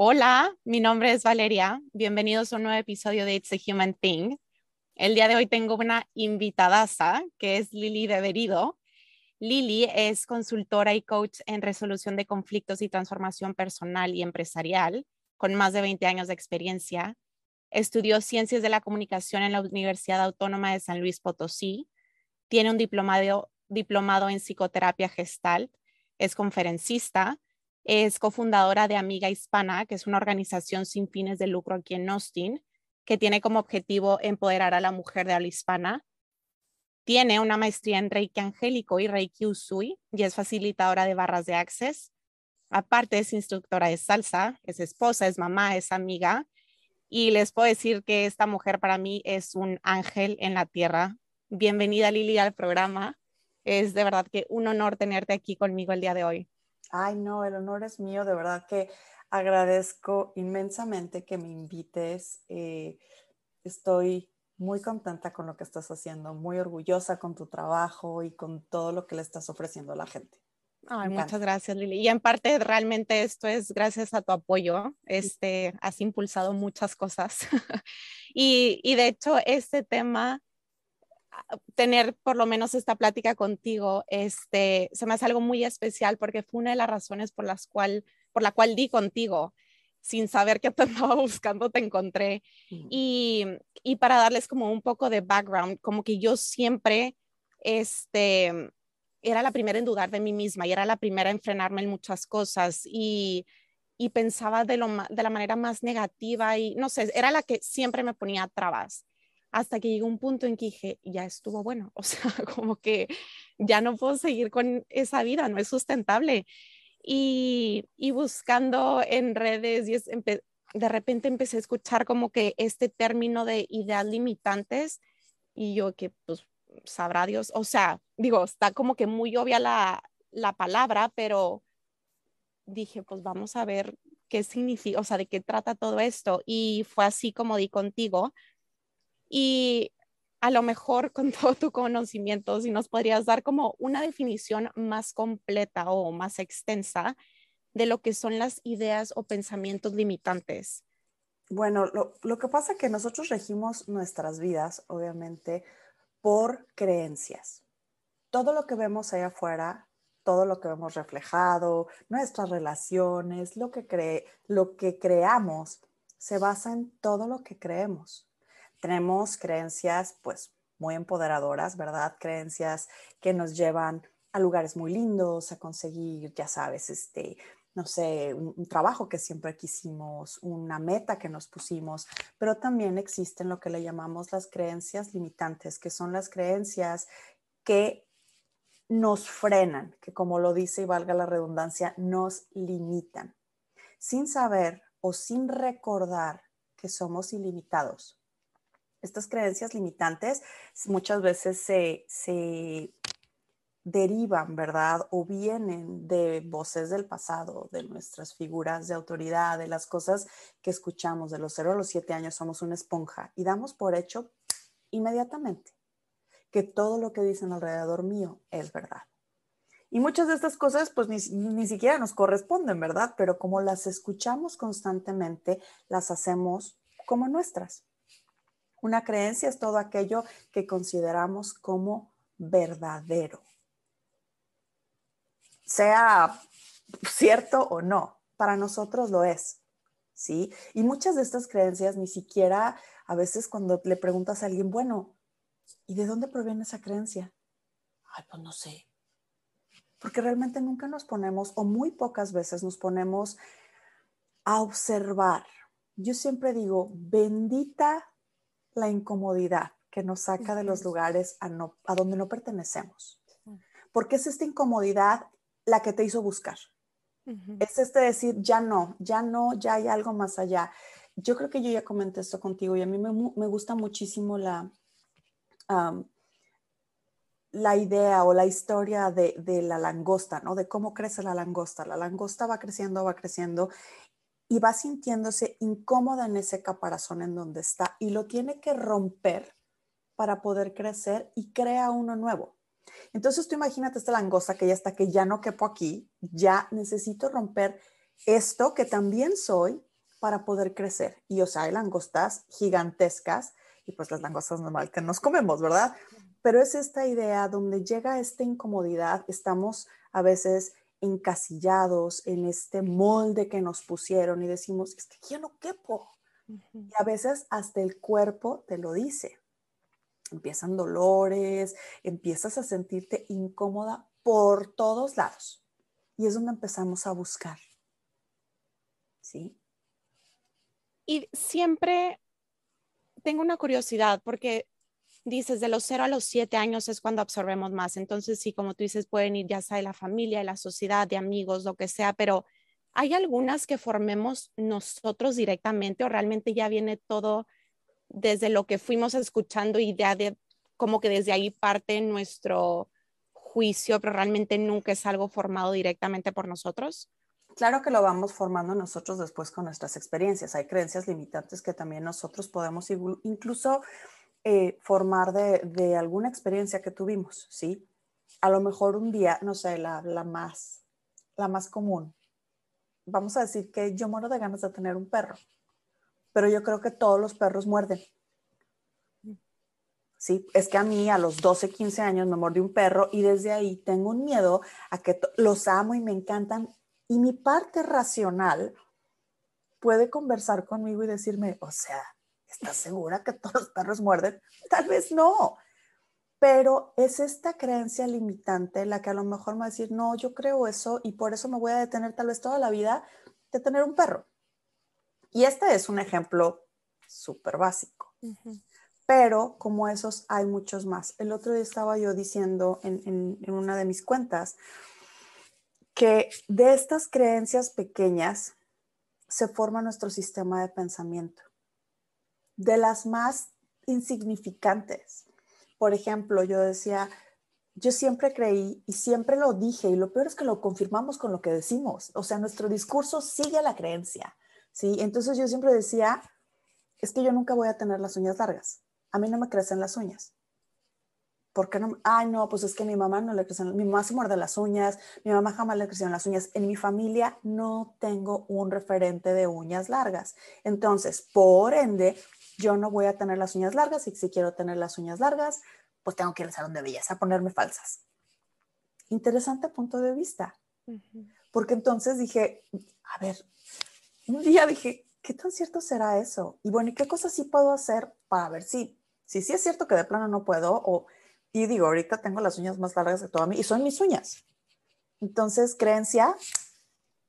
Hola, mi nombre es Valeria. Bienvenidos a un nuevo episodio de It's a Human Thing. El día de hoy tengo una invitadaza que es Lili Beberido. Lili es consultora y coach en resolución de conflictos y transformación personal y empresarial, con más de 20 años de experiencia. Estudió ciencias de la comunicación en la Universidad Autónoma de San Luis Potosí. Tiene un diplomado, diplomado en psicoterapia gestalt. Es conferencista es cofundadora de Amiga Hispana, que es una organización sin fines de lucro aquí en Austin, que tiene como objetivo empoderar a la mujer de habla hispana. Tiene una maestría en Reiki Angélico y Reiki Usui y es facilitadora de barras de Access. Aparte es instructora de salsa, es esposa, es mamá, es amiga. Y les puedo decir que esta mujer para mí es un ángel en la tierra. Bienvenida Lili al programa. Es de verdad que un honor tenerte aquí conmigo el día de hoy. Ay, no, el honor es mío, de verdad que agradezco inmensamente que me invites. Eh, estoy muy contenta con lo que estás haciendo, muy orgullosa con tu trabajo y con todo lo que le estás ofreciendo a la gente. Ay, muchas gracias, Lili. Y en parte, realmente esto es gracias a tu apoyo. Este, has impulsado muchas cosas. y, y de hecho, este tema tener por lo menos esta plática contigo, este, se me hace algo muy especial porque fue una de las razones por las cual, por la cual di contigo, sin saber que te andaba buscando, te encontré. Y, y, para darles como un poco de background, como que yo siempre, este, era la primera en dudar de mí misma y era la primera en frenarme en muchas cosas y, y pensaba de, lo, de la manera más negativa y no sé, era la que siempre me ponía trabas hasta que llegó un punto en que dije, ya estuvo bueno, o sea, como que ya no puedo seguir con esa vida, no es sustentable. Y, y buscando en redes, y de repente empecé a escuchar como que este término de ideas limitantes, y yo que pues sabrá Dios, o sea, digo, está como que muy obvia la, la palabra, pero dije, pues vamos a ver qué significa, o sea, de qué trata todo esto. Y fue así como di contigo, y a lo mejor con todo tu conocimiento, si nos podrías dar como una definición más completa o más extensa de lo que son las ideas o pensamientos limitantes. Bueno, lo, lo que pasa es que nosotros regimos nuestras vidas, obviamente, por creencias. Todo lo que vemos allá afuera, todo lo que vemos reflejado, nuestras relaciones, lo que, cree, lo que creamos, se basa en todo lo que creemos tenemos creencias pues muy empoderadoras, ¿verdad? Creencias que nos llevan a lugares muy lindos, a conseguir, ya sabes, este, no sé, un, trabajo que siempre quisimos, una meta que nos pusimos, pero también existen lo que le llamamos las creencias limitantes, que son las creencias que nos frenan, que como lo dice y valga la redundancia, nos limitan, sin saber o sin recordar que somos ilimitados estas creencias limitantes muchas veces se, derivan, ¿verdad? O vienen de voces del pasado, de nuestras figuras de autoridad, de las cosas que escuchamos de los 0 a los 7 años, somos una esponja y damos por hecho inmediatamente que todo lo que dicen alrededor mío es verdad. Y muchas de estas cosas pues ni, ni siquiera nos corresponden, ¿verdad? Pero como las escuchamos constantemente, las hacemos como nuestras. Una creencia es todo aquello que consideramos como verdadero. Sea cierto o no, para nosotros lo es. ¿Sí? Y muchas de estas creencias ni siquiera a veces cuando le preguntas a alguien, bueno, ¿y de dónde proviene esa creencia? Ay, pues no sé. Porque realmente nunca nos ponemos, o muy pocas veces nos ponemos a observar. Yo siempre digo, bendita la incomodidad que nos saca de los lugares a, no, a donde no pertenecemos. Porque es esta incomodidad la que te hizo buscar. Es este decir, ya no, ya no, ya hay algo más allá. Yo creo que yo ya comenté esto contigo y a mí me, me gusta muchísimo la, la idea o la historia de, de, la langosta, ¿no? De cómo crece la langosta. La langosta va creciendo, va creciendo y va sintiéndose incómoda en ese caparazón en donde está y lo tiene que romper para poder crecer y crea uno nuevo. Entonces tú imagínate esta langosta que ya está, que ya no quepo aquí, ya necesito romper esto que también soy para poder crecer. Y o sea, hay langostas gigantescas y pues las langostas normal que nos comemos, ¿verdad? Pero es esta idea donde llega esta incomodidad, estamos a veces encasillados en este molde que nos pusieron y decimos, es que yo no quepo. Y a veces hasta el cuerpo te lo dice. Empiezan dolores, empiezas a sentirte incómoda por todos lados. Y es donde empezamos a buscar. ¿Sí? Y siempre tengo una curiosidad porque dices de los 0 a los 7 años es cuando absorbemos más. Entonces, sí, como tú dices, pueden ir ya sea de la familia, de la sociedad, de amigos, lo que sea, pero ¿hay algunas que formemos nosotros directamente o realmente ya viene todo desde lo que fuimos escuchando y ya de como que desde ahí parte nuestro juicio, pero realmente nunca es algo formado directamente por nosotros? Claro que lo vamos formando nosotros después con nuestras experiencias. Hay creencias limitantes que también nosotros podemos incluso eh, formar de, alguna experiencia que tuvimos, ¿sí? A lo mejor un día, no sé, la, más, la más común. Vamos a decir que yo muero de ganas de tener un perro, pero yo creo que todos los perros muerden. Sí, es que a mí a los 12, 15 años me mordió un perro y desde ahí tengo un miedo a que los amo y me encantan y mi parte racional puede conversar conmigo y decirme, o sea, ¿estás segura que todos los perros muerden? Tal vez no. Pero es esta creencia limitante la que a lo mejor me va a decir, no, yo creo eso y por eso me voy a detener tal vez toda la vida de tener un perro. Y este es un ejemplo súper básico. Pero como esos hay muchos más. El otro día estaba yo diciendo en, en una de mis cuentas, que de estas creencias pequeñas se forma nuestro sistema de pensamiento. De las más insignificantes. Por ejemplo, yo decía, yo siempre creí y siempre lo dije, y lo peor es que lo confirmamos con lo que decimos. O sea, nuestro discurso sigue la creencia. ¿sí? Entonces yo siempre decía, es que yo nunca voy a tener las uñas largas. A mí no me crecen las uñas. ¿por qué no? Ay, no, pues es que mi mamá no le crecen, mi mamá se muerde las uñas, mi mamá jamás le crecieron las uñas. En mi familia no tengo un referente de uñas largas. Entonces, por ende, yo no voy a tener las uñas largas y si quiero tener las uñas largas, pues tengo que ir al salón de belleza a ponerme falsas. Interesante punto de vista. Porque entonces dije, a ver, un día dije, ¿qué tan cierto será eso? Y bueno, ¿y qué cosas sí puedo hacer para ver si, si sí es cierto que de plano no puedo o y digo, ahorita tengo las uñas más largas de toda mí y son mis uñas. Entonces, creencia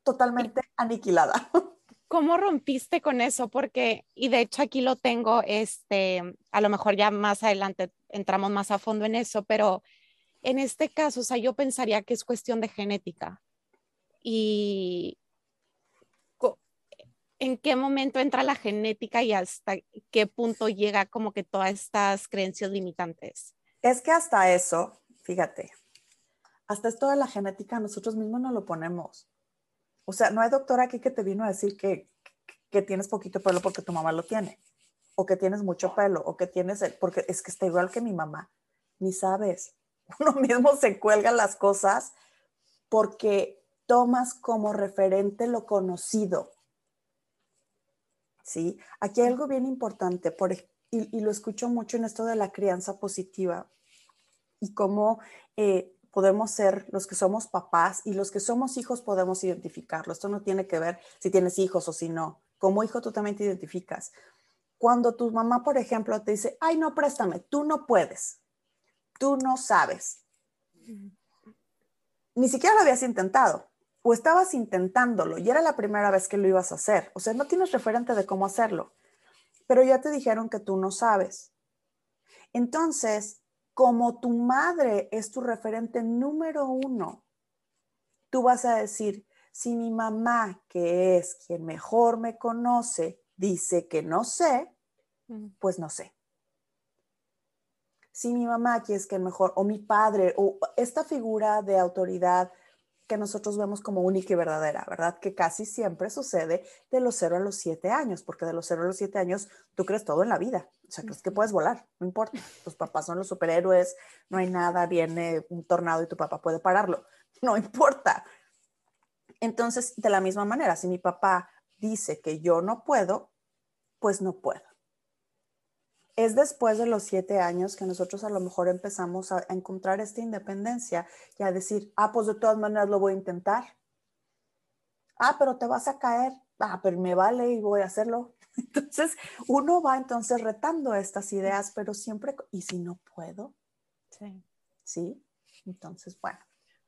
totalmente aniquilada. ¿Cómo rompiste con eso? Porque, y de hecho aquí lo tengo, este, a lo mejor ya más adelante entramos más a fondo en eso, pero en este caso, o sea, yo pensaría que es cuestión de genética. Y en qué momento entra la genética y hasta qué punto llega como que todas estas creencias limitantes. Es que hasta eso, fíjate, hasta esto de la genética nosotros mismos no lo ponemos. O sea, no hay doctor aquí que te vino a decir que, que tienes poquito pelo porque tu mamá lo tiene, o que tienes mucho pelo, o que tienes, porque es que está igual que mi mamá. Ni sabes, uno mismo se cuelga las cosas porque tomas como referente lo conocido. ¿Sí? Aquí hay algo bien importante. Por, y, lo escucho mucho en esto de la crianza positiva y cómo eh, podemos ser los que somos papás y los que somos hijos podemos identificarlo. Esto no tiene que ver si tienes hijos o si no. Como hijo tú también te identificas. Cuando tu mamá, por ejemplo, te dice, ay, no, préstame, tú no puedes, tú no sabes. Ni siquiera lo habías intentado o estabas intentándolo y era la primera vez que lo ibas a hacer. O sea, no tienes referente de cómo hacerlo pero ya te dijeron que tú no sabes. Entonces, como tu madre es tu referente número uno, tú vas a decir, si mi mamá, que es quien mejor me conoce, dice que no sé, pues no sé. Si mi mamá, que es quien mejor, o mi padre, o esta figura de autoridad que nosotros vemos como única y verdadera, ¿verdad? Que casi siempre sucede de los 0 a los 7 años, porque de los 0 a los 7 años tú crees todo en la vida, o sea, crees que puedes volar, no importa, tus papás son los superhéroes, no hay nada, viene un tornado y tu papá puede pararlo, no importa. Entonces, de la misma manera, si mi papá dice que yo no puedo, pues no puedo. Es después de los siete años que nosotros a lo mejor empezamos a encontrar esta independencia y a decir, ah, pues de todas maneras lo voy a intentar. Ah, pero te vas a caer. Ah, pero me vale y voy a hacerlo. Entonces, uno va entonces retando estas ideas, pero siempre, ¿y si no puedo? Sí. ¿Sí? Entonces, bueno.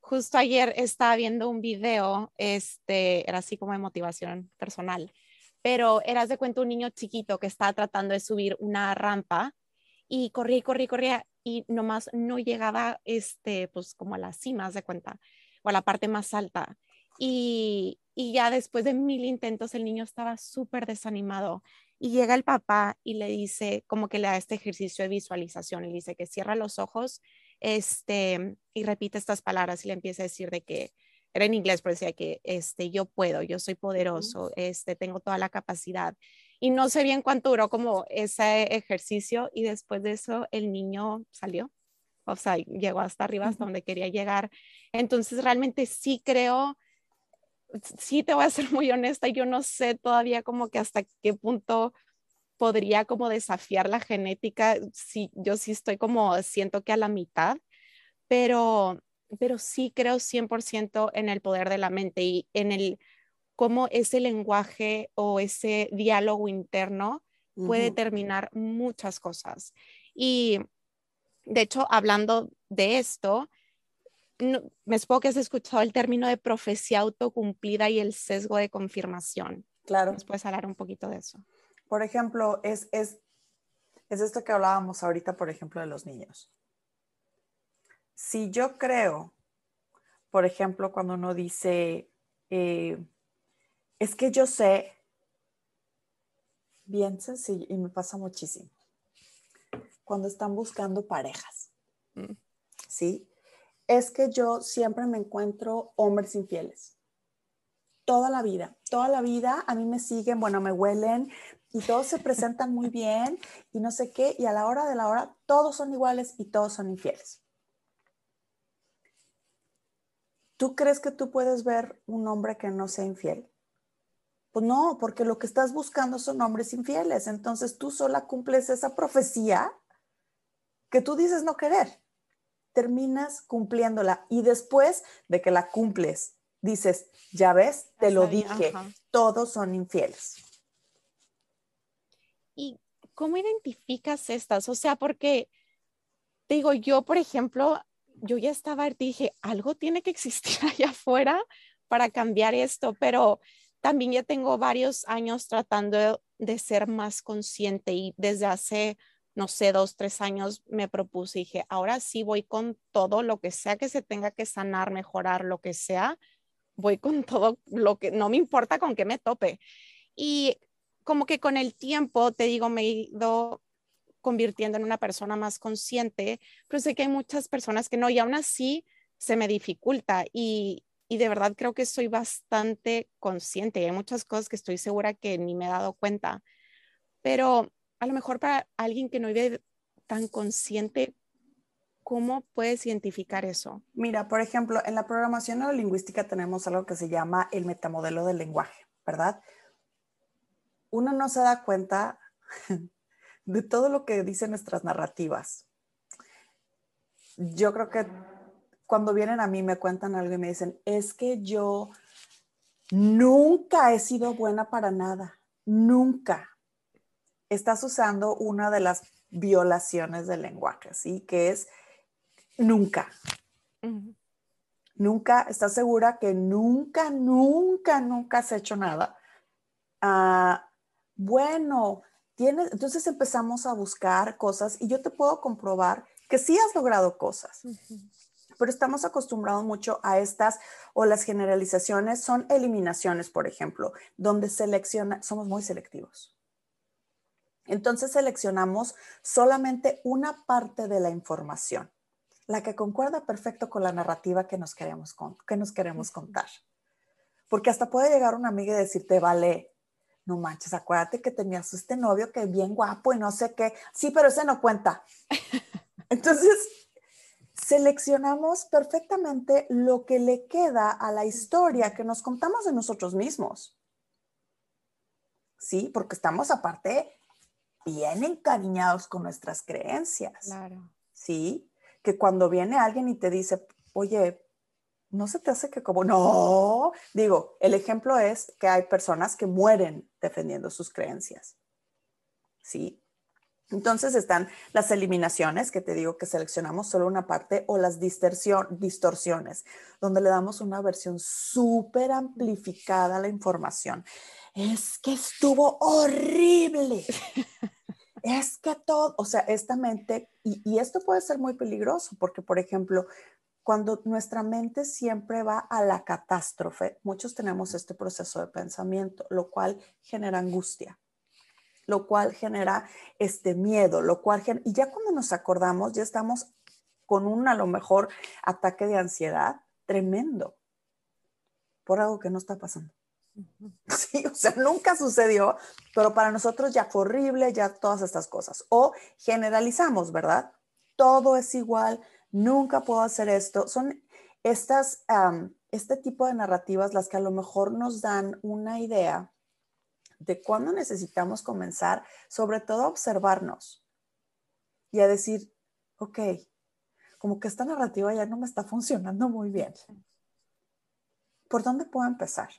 Justo ayer estaba viendo un video, este, era así como de motivación personal, pero eras de cuenta un niño chiquito que estaba tratando de subir una rampa y corría y corría y corría y nomás no llegaba, este, pues como a las cimas de cuenta o a la parte más alta. Y, y ya después de mil intentos el niño estaba súper desanimado y llega el papá y le dice, como que le da este ejercicio de visualización, y dice que cierra los ojos este, y repite estas palabras y le empieza a decir de que, era en inglés, pero decía que este, yo puedo, yo soy poderoso, este, tengo toda la capacidad. Y no sé bien cuánto duró como ese ejercicio y después de eso el niño salió, o sea, llegó hasta arriba, hasta donde quería llegar. Entonces realmente sí creo, sí te voy a ser muy honesta, yo no sé todavía como que hasta qué punto podría como desafiar la genética, sí, yo sí estoy como, siento que a la mitad, pero, pero sí creo 100% en el poder de la mente y en el cómo ese lenguaje o ese diálogo interno puede determinar muchas cosas. Y de hecho, hablando de esto, me supongo que has escuchado el término de profecía autocumplida y el sesgo de confirmación. Claro. ¿Nos puedes hablar un poquito de eso? Por ejemplo, es, es, es esto que hablábamos ahorita, por ejemplo, de los niños. Si yo creo, por ejemplo, cuando uno dice, eh, es que yo sé, bien sencillo, y me pasa muchísimo, cuando están buscando parejas, mm. ¿sí? Es que yo siempre me encuentro hombres infieles toda la vida, toda la vida a mí me siguen, bueno, me huelen, y todos se presentan muy bien y no sé qué, y a la hora de la hora todos son iguales y todos son infieles. ¿Tú crees que tú puedes ver un hombre que no sea infiel? Pues no, porque lo que estás buscando son hombres infieles. Entonces tú sola cumples esa profecía que tú dices no querer. Terminas cumpliéndola y después de que la cumples, dices, ya ves, te lo dije, todos son infieles. ¿Y cómo identificas estas? O sea, porque digo, yo, por ejemplo, yo ya estaba, dije, algo tiene que existir allá afuera para cambiar esto, pero también ya tengo varios años tratando de ser más consciente y desde hace, no sé, dos, tres años me propuse, dije, ahora sí voy con todo lo que sea que se tenga que sanar, mejorar, lo que sea, voy con todo lo que, no me importa con qué me tope. Y como que con el tiempo, te digo, me he ido convirtiendo en una persona más consciente, pero sé que hay muchas personas que no, y aún así se me dificulta y, y de verdad creo que soy bastante consciente. Hay muchas cosas que estoy segura que ni me he dado cuenta, pero a lo mejor para alguien que no vive tan consciente, ¿cómo puedes identificar eso? Mira, por ejemplo, en la programación neurolingüística tenemos algo que se llama el metamodelo del lenguaje, ¿verdad? uno no se da cuenta de todo lo que dicen nuestras narrativas. Yo creo que cuando vienen a mí me cuentan algo y me dicen, es que yo nunca he sido buena para nada, nunca. Estás usando una de las violaciones del lenguaje, ¿sí? Que es nunca. Nunca, ¿estás segura que nunca, nunca, nunca has hecho nada? Ah, bueno, tienes, entonces empezamos a buscar cosas y yo te puedo comprobar que sí has logrado cosas. Pero estamos acostumbrados mucho a estas o las generalizaciones son eliminaciones, por ejemplo, donde selecciona, somos muy selectivos. Entonces seleccionamos solamente una parte de la información, la que concuerda perfecto con la narrativa que nos queremos, que nos queremos contar. Porque hasta puede llegar una amiga y decirte, vale, no manches, acuérdate que tenías este novio que es bien guapo y no sé qué. Sí, pero ese no cuenta. Entonces, seleccionamos perfectamente lo que le queda a la historia que nos contamos de nosotros mismos. ¿sí? Porque estamos aparte bien encariñados con nuestras creencias. Claro. ¿Sí? Que cuando viene alguien y te dice, oye, no se te hace que como, no, digo, el ejemplo es que hay personas que mueren defendiendo sus creencias. ¿Sí? Entonces están las eliminaciones, que te digo que seleccionamos solo una parte, o las distorsiones, donde le damos una versión súper amplificada a la información. Es que estuvo horrible. es que todo, o sea, esta mente, y, y esto puede ser muy peligroso, porque, por ejemplo, cuando nuestra mente siempre va a la catástrofe, muchos tenemos este proceso de pensamiento, lo cual genera angustia lo cual genera este miedo, lo cual y ya cuando nos acordamos ya estamos con un a lo mejor ataque de ansiedad tremendo por algo que no está pasando. Sí, o sea, nunca sucedió, pero para nosotros ya fue horrible, ya todas estas cosas. O generalizamos, ¿verdad? Todo es igual, nunca puedo hacer esto. Son estas, este tipo de narrativas las que a lo mejor nos dan una idea de cuándo necesitamos comenzar, sobre todo a observarnos y a decir, ok, como que esta narrativa ya no me está funcionando muy bien. ¿Por dónde puedo empezar?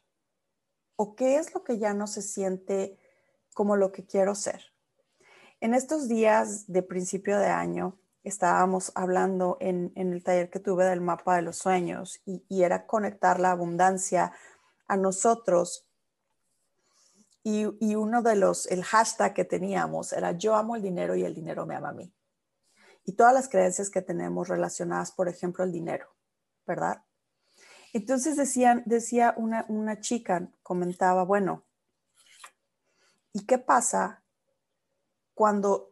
¿O qué es lo que ya no se siente como lo que quiero ser? En estos días de principio de año estábamos hablando en, el taller que tuve del mapa de los sueños y, y era conectar la abundancia a nosotros y, uno de los, el hashtag que teníamos era yo amo el dinero y el dinero me ama a mí. Y todas las creencias que tenemos relacionadas, por ejemplo, el dinero, ¿verdad? Entonces decían, decía una, una chica, comentaba, bueno, ¿y qué pasa cuando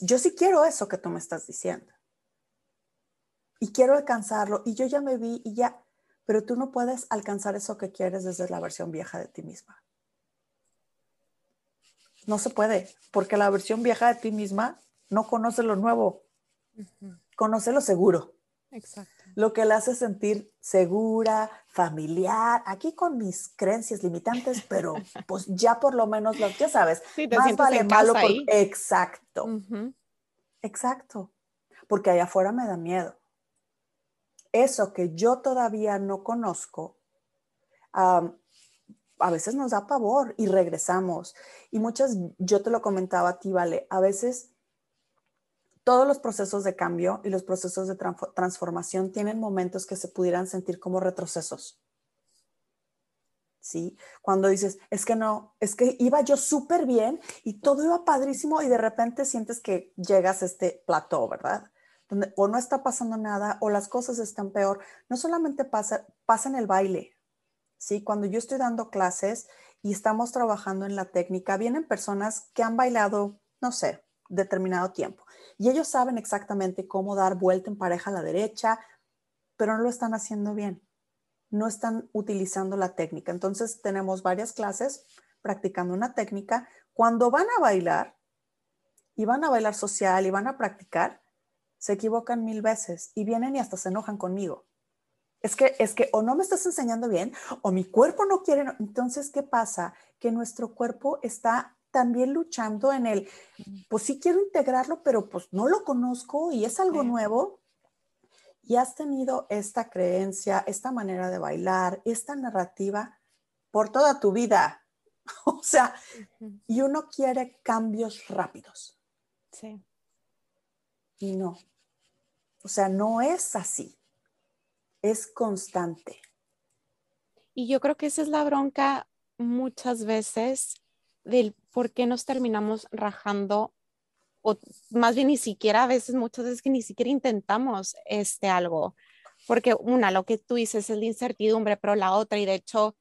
yo sí quiero eso que tú me estás diciendo? Y quiero alcanzarlo y yo ya me vi y ya, pero tú no puedes alcanzar eso que quieres desde la versión vieja de ti misma. No se puede, porque la versión vieja de ti misma no conoce lo nuevo, conoce lo seguro. Exacto. Lo que la hace sentir segura, familiar, aquí con mis creencias limitantes, pero pues ya por lo menos lo ya sabes, más vale malo por... exacto. Exacto. Porque allá afuera me da miedo. Eso que yo todavía no conozco, a veces nos da pavor y regresamos. Y muchas, yo te lo comentaba a ti, Vale, a veces todos los procesos de cambio y los procesos de transformación tienen momentos que se pudieran sentir como retrocesos. ¿Sí? Cuando dices, es que no, es que iba yo súper bien y todo iba padrísimo y de repente sientes que llegas a este plató, ¿verdad? O no está pasando nada o las cosas están peor. No solamente pasa, pasa en el baile, ¿sí? Cuando yo estoy dando clases y estamos trabajando en la técnica, vienen personas que han bailado, no sé, determinado tiempo y ellos saben exactamente cómo dar vuelta en pareja a la derecha, pero no lo están haciendo bien. No están utilizando la técnica. Entonces tenemos varias clases practicando una técnica. Cuando van a bailar y van a bailar social y van a practicar, se equivocan mil veces y vienen y hasta se enojan conmigo es que, es que o no me estás enseñando bien o mi cuerpo no quiere. Entonces, ¿qué pasa? Que nuestro cuerpo está también luchando en el, pues sí quiero integrarlo, pero pues no lo conozco y es algo nuevo. Y has tenido esta creencia, esta manera de bailar, esta narrativa por toda tu vida. o sea, y uno quiere cambios rápidos. Sí. Y no. O sea, no es así es constante. Y yo creo que esa es la bronca muchas veces del por qué nos terminamos rajando o más bien ni siquiera a veces, muchas veces que ni siquiera intentamos este algo, porque una, lo que tú dices es la incertidumbre, pero la otra, y de hecho,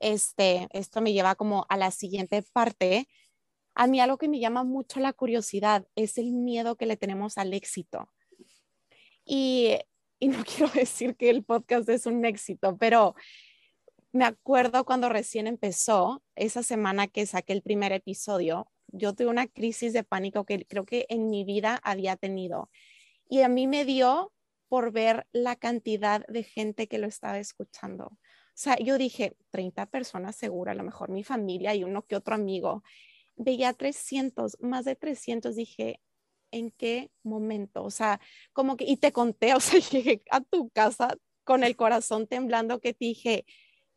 este, esto me lleva como a la siguiente parte, a mí algo que me llama mucho la curiosidad es el miedo que le tenemos al éxito. Y y no quiero decir que el podcast es un éxito, pero me acuerdo cuando recién empezó, esa semana que saqué el primer episodio, yo tuve una crisis de pánico que creo que en mi vida había tenido. Y a mí me dio por ver la cantidad de gente que lo estaba escuchando. O sea, yo dije, 30 personas seguro, a lo mejor mi familia y uno que otro amigo. Veía 300, más de 300, dije, ¿en qué momento? O sea, como que, y te conté, o sea, llegué a tu casa con el corazón temblando que dije,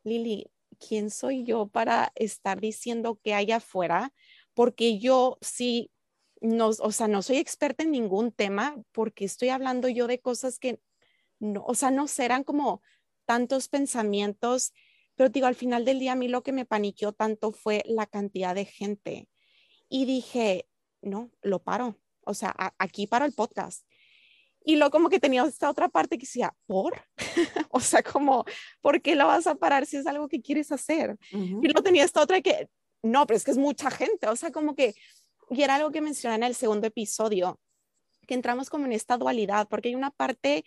Lili, ¿quién soy yo para estar diciendo que hay afuera? Porque yo sí, no, o sea, no soy experta en ningún tema porque estoy hablando yo de cosas que, no, o sea, no serán como tantos pensamientos, pero digo, al final del día a mí lo que me paniqueó tanto fue la cantidad de gente. Y dije, no, lo paro. O sea, aquí paro el podcast. Y luego como que tenía esta otra parte que decía, ¿por? o sea, como, ¿por qué lo vas a parar si es algo que quieres hacer? Y luego tenía esta otra que, no, pero es que es mucha gente. O sea, como que, y era algo que mencioné en el segundo episodio, que entramos como en esta dualidad, porque hay una parte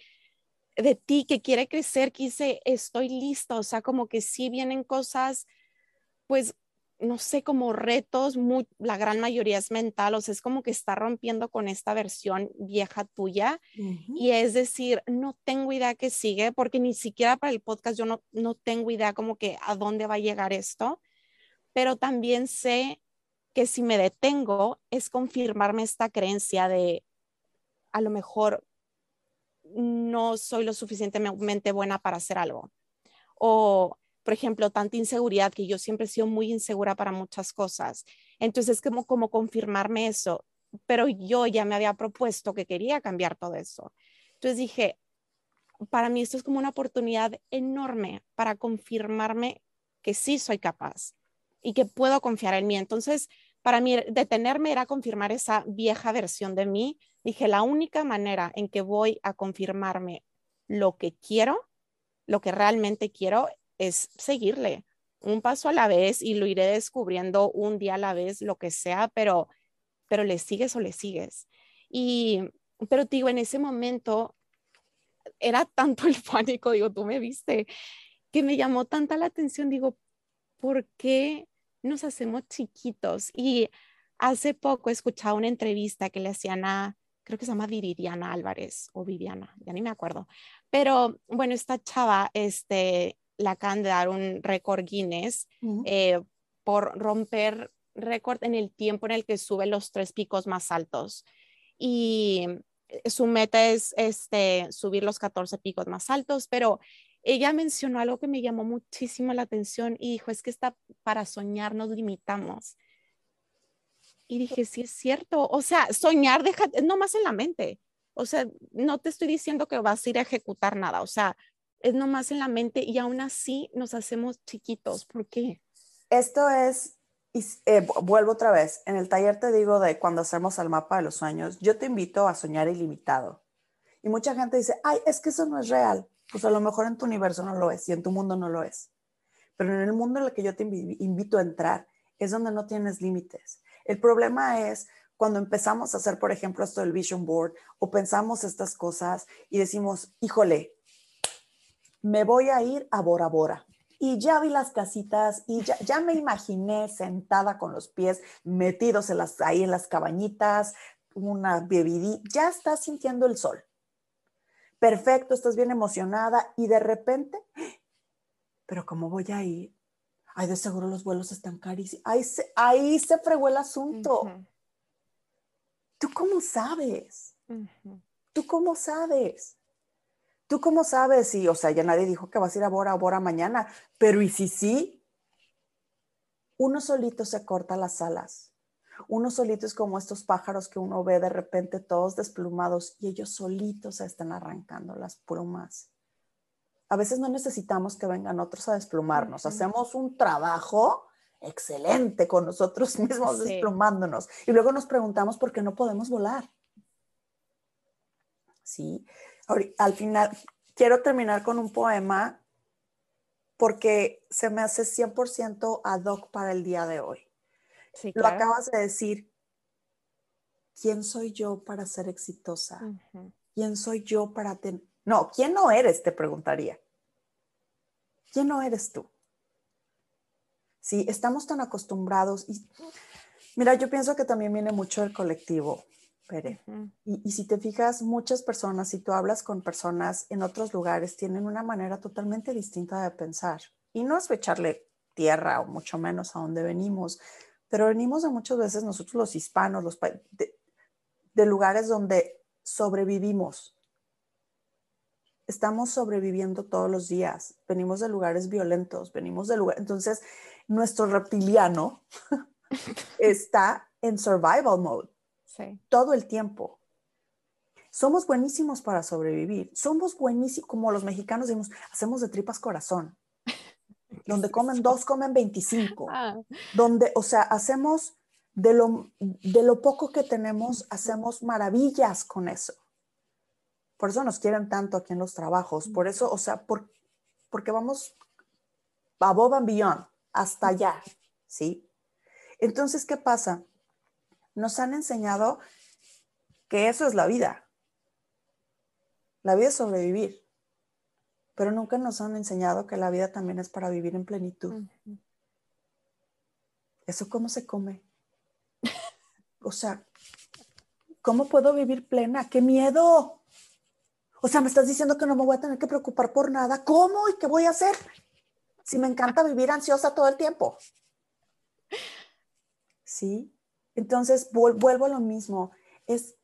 de ti que quiere crecer, que dice, estoy listo. O sea, como que sí vienen cosas, pues no sé, como retos, la gran mayoría es mental, o sea, es como que está rompiendo con esta versión vieja tuya. Y es decir, no tengo idea qué sigue, porque ni siquiera para el podcast yo no, no tengo idea como que a dónde va a llegar esto, pero también sé que si me detengo es confirmarme esta creencia de a lo mejor no soy lo suficientemente buena para hacer algo. O por ejemplo, tanta inseguridad, que yo siempre he sido muy insegura para muchas cosas. Entonces, es como, como confirmarme eso, pero yo ya me había propuesto que quería cambiar todo eso. Entonces dije, para mí esto es como una oportunidad enorme para confirmarme que sí soy capaz y que puedo confiar en mí. Entonces, para mí detenerme era confirmar esa vieja versión de mí. Dije, la única manera en que voy a confirmarme lo que quiero, lo que realmente quiero, es seguirle un paso a la vez y lo iré descubriendo un día a la vez, lo que sea, pero, pero le sigues o le sigues. Y, pero digo, en ese momento era tanto el pánico, digo, tú me viste, que me llamó tanta la atención, digo, ¿por qué nos hacemos chiquitos? Y hace poco he escuchado una entrevista que le hacían a, creo que se llama Viridiana Álvarez o Viviana, ya ni me acuerdo, pero bueno, esta chava, este, la acaban de dar un récord Guinness eh, por romper récord en el tiempo en el que sube los tres picos más altos. Y eh, su meta es este, subir los 14 picos más altos, pero ella mencionó algo que me llamó muchísimo la atención y dijo, es que está para soñar nos limitamos. Y dije, sí es cierto, o sea, soñar deja, no más en la mente, o sea, no te estoy diciendo que vas a ir a ejecutar nada, o sea, es nomás en la mente y aún así nos hacemos chiquitos. ¿Por qué? Esto es, eh, vuelvo otra vez, en el taller te digo de cuando hacemos el mapa de los sueños, yo te invito a soñar ilimitado. Y mucha gente dice, ay, es que eso no es real. Pues a lo mejor en tu universo no lo es y en tu mundo no lo es. Pero en el mundo en el que yo te invito a entrar es donde no tienes límites. El problema es cuando empezamos a hacer, por ejemplo, esto del vision board o pensamos estas cosas y decimos, híjole, me voy a ir a Bora Bora. Y ya vi las casitas y ya, me imaginé sentada con los pies metidos en las, ahí en las cabañitas, una bebidita, ya estás sintiendo el sol. Perfecto, estás bien emocionada y de repente, pero ¿cómo voy a ir? Ay, de seguro los vuelos están carísimos. Ahí se, ahí se fregó el asunto. ¿Tú cómo sabes? ¿Tú cómo sabes? ¿Tú cómo sabes? si, o sea, ya nadie dijo que vas a ir a Bora Bora mañana, pero ¿y si sí? Uno solito se corta las alas. Uno solito es como estos pájaros que uno ve de repente todos desplumados y ellos solitos se están arrancando las plumas. A veces no necesitamos que vengan otros a desplumarnos. Hacemos un trabajo excelente con nosotros mismos desplumándonos. Y luego nos preguntamos por qué no podemos volar. ¿Sí? Al final, quiero terminar con un poema porque se me hace 100% ad hoc para el día de hoy. Lo acabas de decir. ¿Quién soy yo para ser exitosa? ¿Quién soy yo para tener... No, ¿quién no eres? Te preguntaría. ¿Quién no eres tú? Sí, estamos tan acostumbrados y mira, yo pienso que también viene mucho del colectivo y, si te fijas, muchas personas, si tú hablas con personas en otros lugares, tienen una manera totalmente distinta de pensar. y no es echarle tierra o mucho menos a donde venimos, pero venimos de muchas veces nosotros los hispanos, los de, de lugares donde sobrevivimos. Estamos sobreviviendo todos los días, venimos de lugares violentos, venimos de lugares, entonces nuestro reptiliano está en survival mode todo el tiempo. Somos buenísimos para sobrevivir. Somos buenísimos, como los mexicanos decimos, hacemos de tripas corazón. Donde comen dos, comen 25. Ah. Donde, o sea, hacemos de lo, de lo poco que tenemos, hacemos maravillas con eso. Por eso nos quieren tanto aquí en los trabajos. Por eso, o sea, por, porque vamos above and beyond, hasta allá, ¿sí? Entonces, ¿qué pasa? Nos han enseñado que eso es la vida. La vida es sobrevivir, pero nunca nos han enseñado que la vida también es para vivir en plenitud. ¿Eso cómo se come? O sea, ¿cómo puedo vivir plena? ¡Qué miedo! O sea, me estás diciendo que no me voy a tener que preocupar por nada. ¿Cómo y qué voy a hacer? Si me encanta vivir ansiosa todo el tiempo. ¿Sí? Entonces, vuelvo a lo mismo. Es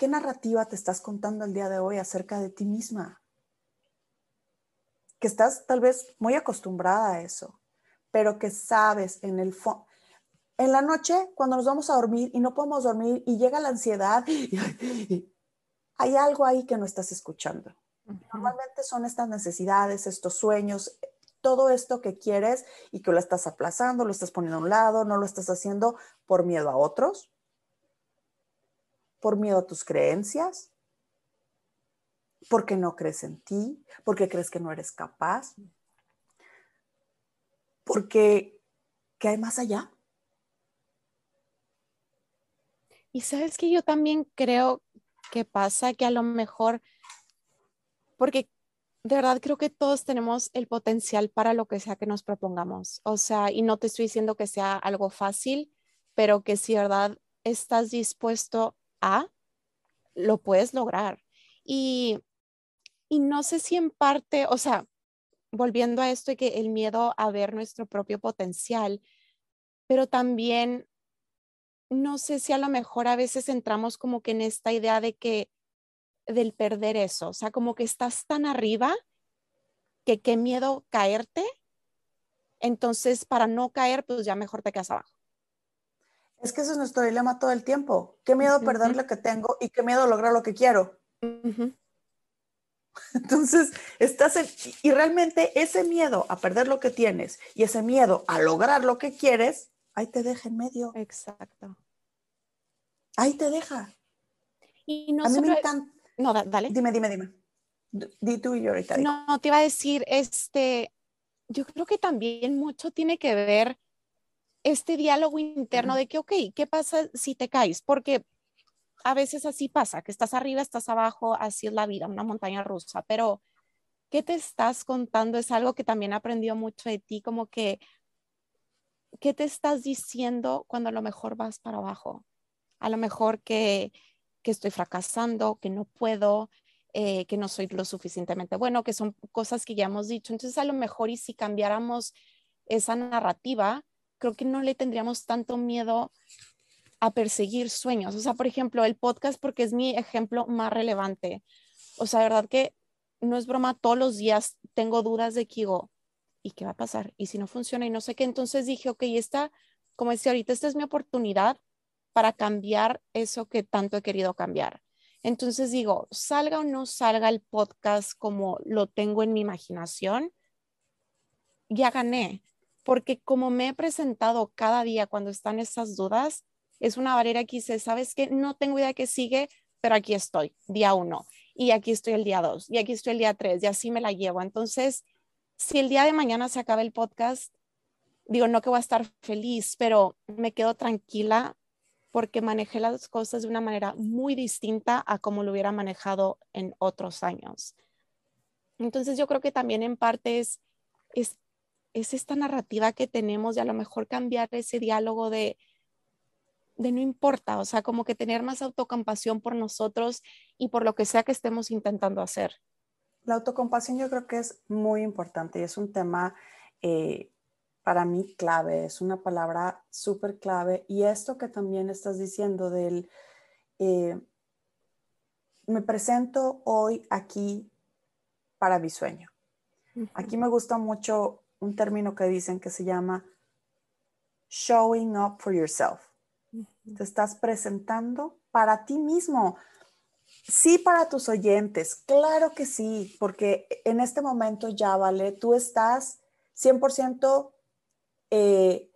¿Qué narrativa te estás contando el día de hoy acerca de ti misma? Que estás tal vez muy acostumbrada a eso, pero que sabes en el fondo. En la noche, cuando nos vamos a dormir y no podemos dormir y llega la ansiedad, hay algo ahí que no estás escuchando. Normalmente son estas necesidades, estos sueños, todo esto que quieres y que lo estás aplazando, lo estás poniendo a un lado, no lo estás haciendo por miedo a otros, por miedo a tus creencias, porque no crees en ti, porque crees que no eres capaz, porque ¿qué hay más allá? Y sabes que yo también creo que pasa que a lo mejor, porque de verdad creo que todos tenemos el potencial para lo que sea que nos propongamos. O sea, y no te estoy diciendo que sea algo fácil, pero que si verdad estás dispuesto a, lo puedes lograr. Y, y no sé si en parte, o sea, volviendo a esto y que el miedo a ver nuestro propio potencial, pero también no sé si a lo mejor a veces entramos como que en esta idea de que del perder eso, o sea, como que estás tan arriba que qué miedo caerte, entonces para no caer, pues ya mejor te quedas abajo. Es que ese es nuestro dilema todo el tiempo. Qué miedo perder lo que tengo y qué miedo lograr lo que quiero. Entonces, estás en, y realmente ese miedo a perder lo que tienes y ese miedo a lograr lo que quieres, ahí te deja en medio. Exacto. Ahí te deja. Y no a mí me encanta. No, dale. Dime, dime, dime. Di tú y yo ahorita. No, te iba a decir, este, yo creo que también mucho tiene que ver este diálogo interno de que, ok, ¿qué pasa si te caes? Porque a veces así pasa, que estás arriba, estás abajo, así es la vida, una montaña rusa, pero ¿qué te estás contando? Es algo que también aprendió mucho de ti, como que, ¿qué te estás diciendo cuando a lo mejor vas para abajo? A lo mejor que, que estoy fracasando, que no puedo, eh, que no soy lo suficientemente bueno, que son cosas que ya hemos dicho. Entonces, a lo mejor y si cambiáramos esa narrativa, creo que no le tendríamos tanto miedo a perseguir sueños. O sea, por ejemplo, el podcast, porque es mi ejemplo más relevante. O sea, verdad que no es broma, todos los días tengo dudas de que digo, ¿y qué va a pasar? ¿Y si no funciona? Y no sé qué. Entonces dije, ok, esta, como decía ahorita, esta es mi oportunidad para cambiar eso que tanto he querido cambiar. Entonces digo, salga o no salga el podcast como lo tengo en mi imaginación, ya gané porque como me he presentado cada día cuando están esas dudas, es una barrera que dice, ¿sabes qué? No tengo idea de qué sigue, pero aquí estoy, día uno, y aquí estoy el día dos, y aquí estoy el día tres, y así me la llevo. Entonces, si el día de mañana se acaba el podcast, digo, no que voy a estar feliz, pero me quedo tranquila porque manejé las cosas de una manera muy distinta a como lo hubiera manejado en otros años. Entonces, yo creo que también en parte es, es es esta narrativa que tenemos de a lo mejor cambiar ese diálogo de, de no importa, o sea, como que tener más autocompasión por nosotros y por lo que sea que estemos intentando hacer. La autocompasión yo creo que es muy importante y es un tema eh, para mí clave, es una palabra súper clave. Y esto que también estás diciendo del, eh, me presento hoy aquí para mi sueño. Aquí me gusta mucho un término que dicen que se llama showing up for yourself. Te estás presentando para ti mismo. Sí, para tus oyentes, claro que sí, porque en este momento ya, ¿vale? Tú estás 100% eh,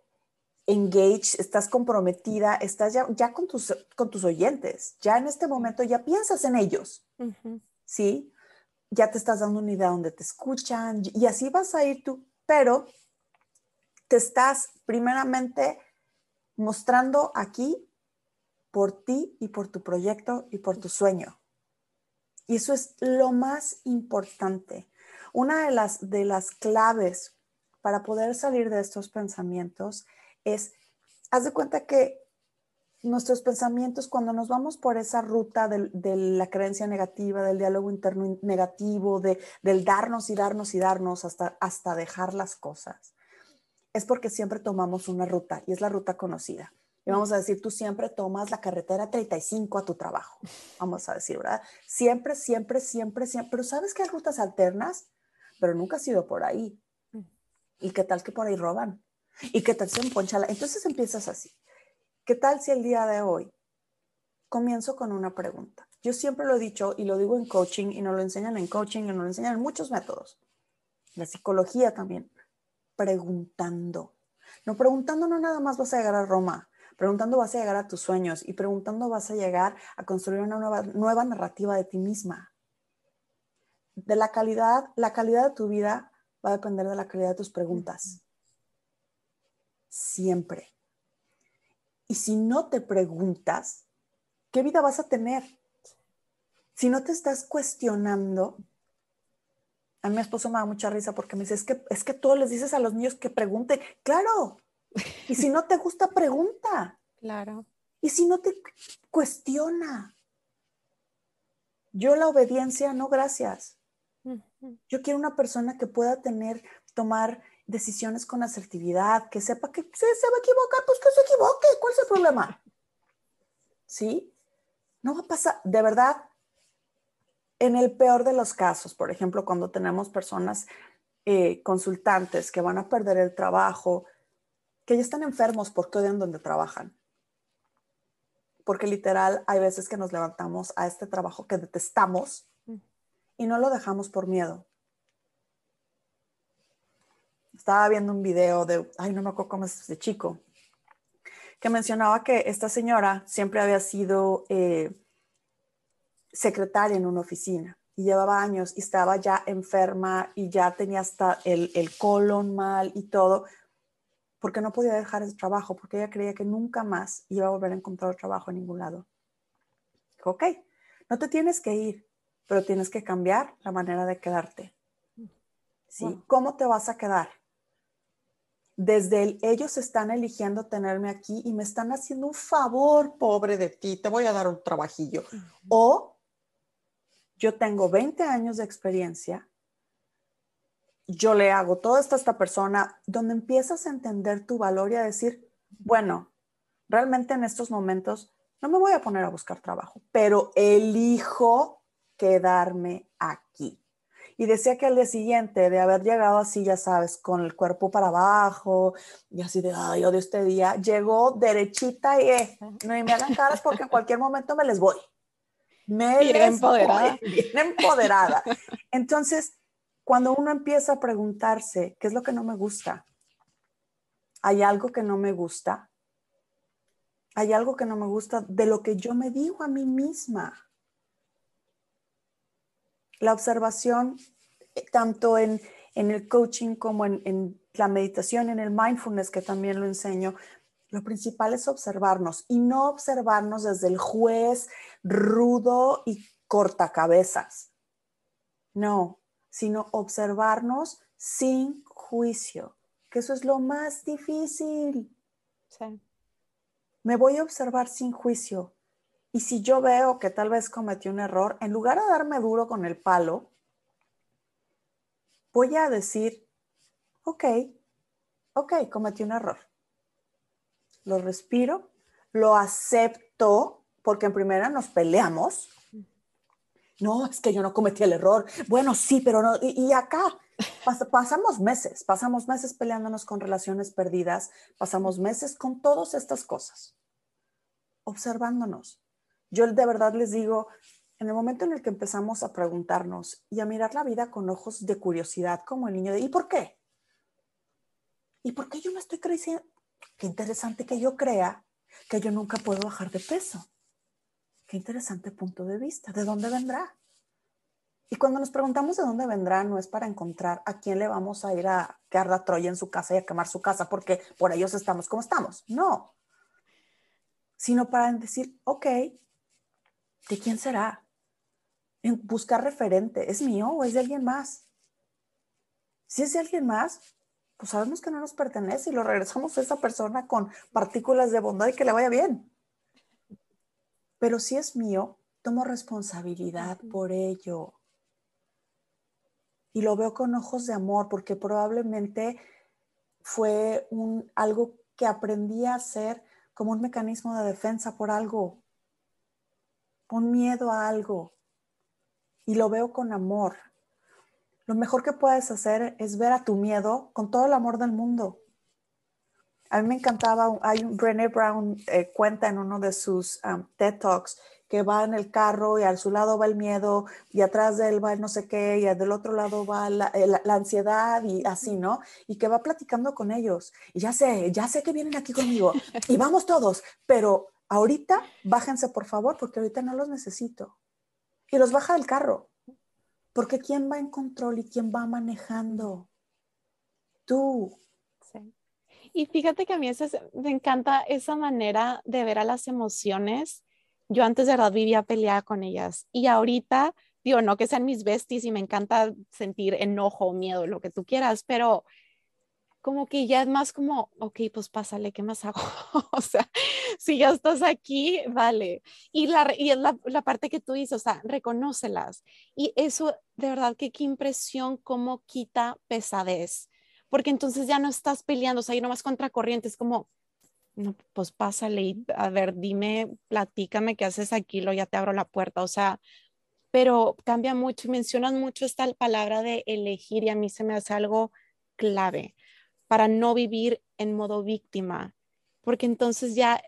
engaged, estás comprometida, estás ya, ya con, tus, con tus oyentes, ya en este momento ya piensas en ellos, ¿sí? Ya te estás dando una idea donde te escuchan y así vas a ir tú, pero te estás primeramente mostrando aquí por ti y por tu proyecto y por tu sueño. Y eso es lo más importante. Una de las, de las claves para poder salir de estos pensamientos es, haz de cuenta que nuestros pensamientos, cuando nos vamos por esa ruta de, la creencia negativa, del diálogo interno negativo, de, del darnos y darnos y darnos hasta, hasta dejar las cosas, es porque siempre tomamos una ruta y es la ruta conocida. Y vamos a decir, tú siempre tomas la carretera 35 a tu trabajo, vamos a decir, ¿verdad? Siempre, siempre, siempre, siempre. Pero ¿sabes que hay rutas alternas? Pero nunca has ido por ahí. ¿Y qué tal que por ahí roban? ¿Y qué tal si un ponchala? Entonces empiezas así. ¿Qué tal si el día de hoy comienzo con una pregunta? Yo siempre lo he dicho y lo digo en coaching y nos lo enseñan en coaching y nos lo enseñan en muchos métodos. La psicología también. Preguntando. No preguntando no nada más vas a llegar a Roma. Preguntando vas a llegar a tus sueños y preguntando vas a llegar a construir una nueva, nueva narrativa de ti misma. De la calidad, la calidad de tu vida va a depender de la calidad de tus preguntas. Siempre. Y si no te preguntas, ¿qué vida vas a tener? Si no te estás cuestionando, a mi esposo me da mucha risa porque me dice, es que, es que tú les dices a los niños que pregunten. Claro, y si no te gusta, pregunta. Claro. Y si no te cuestiona. Yo la obediencia, no gracias. Yo quiero una persona que pueda tener, tomar decisiones con asertividad, que sepa que se, se va a equivocar, pues que se equivoque. ¿Cuál es el problema? ¿Sí? No va a pasar, de verdad, en el peor de los casos, por ejemplo, cuando tenemos personas eh, consultantes que van a perder el trabajo, que ya están enfermos porque odian donde trabajan. Porque literal hay veces que nos levantamos a este trabajo que detestamos y no lo dejamos por miedo. Estaba viendo un video de, ay, no me acuerdo cómo es de chico, que mencionaba que esta señora siempre había sido eh, secretaria en una oficina y llevaba años y estaba ya enferma y ya tenía hasta el, el colon mal y todo, porque no podía dejar ese trabajo, porque ella creía que nunca más iba a volver a encontrar trabajo en ningún lado. Dijo, ok, no te tienes que ir, pero tienes que cambiar la manera de quedarte. ¿Sí? ¿Cómo te vas a quedar? Desde el, ellos están eligiendo tenerme aquí y me están haciendo un favor, pobre de ti, te voy a dar un trabajillo. O yo tengo 20 años de experiencia, yo le hago todo esto a esta persona, donde empiezas a entender tu valor y a decir, bueno, realmente en estos momentos no me voy a poner a buscar trabajo, pero elijo quedarme aquí. Y decía que al día siguiente de haber llegado así, ya sabes, con el cuerpo para abajo y así de, ay, odio este día, llegó derechita y eh, no me hagan caras porque en cualquier momento me les voy. Me bien empoderada. bien empoderada. Entonces, cuando uno empieza a preguntarse, ¿qué es lo que no me gusta? ¿Hay algo que no me gusta? ¿Hay algo que no me gusta de lo que yo me digo a mí misma? La observación, eh, tanto en, el coaching como en, en la meditación, en el mindfulness, que también lo enseño, lo principal es observarnos y no observarnos desde el juez rudo y cortacabezas. No, sino observarnos sin juicio, que eso es lo más difícil. Me voy a observar sin juicio. Y si yo veo que tal vez cometí un error, en lugar de darme duro con el palo, voy a decir, ok, ok, cometí un error. Lo respiro, lo acepto, porque en primera nos peleamos. No, es que yo no cometí el error. Bueno, sí, pero no. Y, acá pasamos meses, pasamos meses peleándonos con relaciones perdidas, pasamos meses con todas estas cosas, observándonos. Yo de verdad les digo, en el momento en el que empezamos a preguntarnos y a mirar la vida con ojos de curiosidad, como el niño de, ¿y por qué? ¿Y por qué yo me estoy creciendo? Qué interesante que yo crea que yo nunca puedo bajar de peso. Qué interesante punto de vista. ¿De dónde vendrá? Y cuando nos preguntamos de dónde vendrá, no es para encontrar a quién le vamos a ir a quedar la Troya en su casa y a quemar su casa porque por ellos estamos como estamos. No. Sino para decir, ok, ¿de quién será? En buscar referente. ¿Es mío o es de alguien más? Si es de alguien más, pues sabemos que no nos pertenece y lo regresamos a esa persona con partículas de bondad y que le vaya bien. Pero si es mío, tomo responsabilidad por ello. Y lo veo con ojos de amor porque probablemente fue un, algo que aprendí a hacer como un mecanismo de defensa por algo, un miedo a algo. Y lo veo con amor lo mejor que puedes hacer es ver a tu miedo con todo el amor del mundo. A mí me encantaba, hay un Brené Brown eh, cuenta en uno de sus um, TED Talks que va en el carro y a su lado va el miedo y atrás de él va el no sé qué y del otro lado va la, eh, la, ansiedad y así, ¿no? Y que va platicando con ellos. Y ya sé, ya sé que vienen aquí conmigo y vamos todos, pero ahorita bájense por favor porque ahorita no los necesito. Y los baja del carro porque ¿quién va en control y quién va manejando? Tú. Sí. Y fíjate que a mí me encanta esa manera de ver a las emociones. Yo antes de verdad vivía peleada con ellas y ahorita, digo, no que sean mis besties y me encanta sentir enojo, miedo, lo que tú quieras, pero como que ya es más como, ok, pues pásale, ¿qué más hago? o sea, si ya estás aquí, vale. Y, la, y es la, la, parte que tú dices, o sea, reconócelas. Y eso, de verdad, que qué impresión cómo quita pesadez. Porque entonces ya no estás peleando, o sea, y no vas contra corriente, es como, no, pues pásale y a ver, dime, platícame qué haces aquí, lo ya te abro la puerta, o sea, pero cambia mucho y mencionas mucho esta palabra de elegir y a mí se me hace algo clave para no vivir en modo víctima, porque entonces ya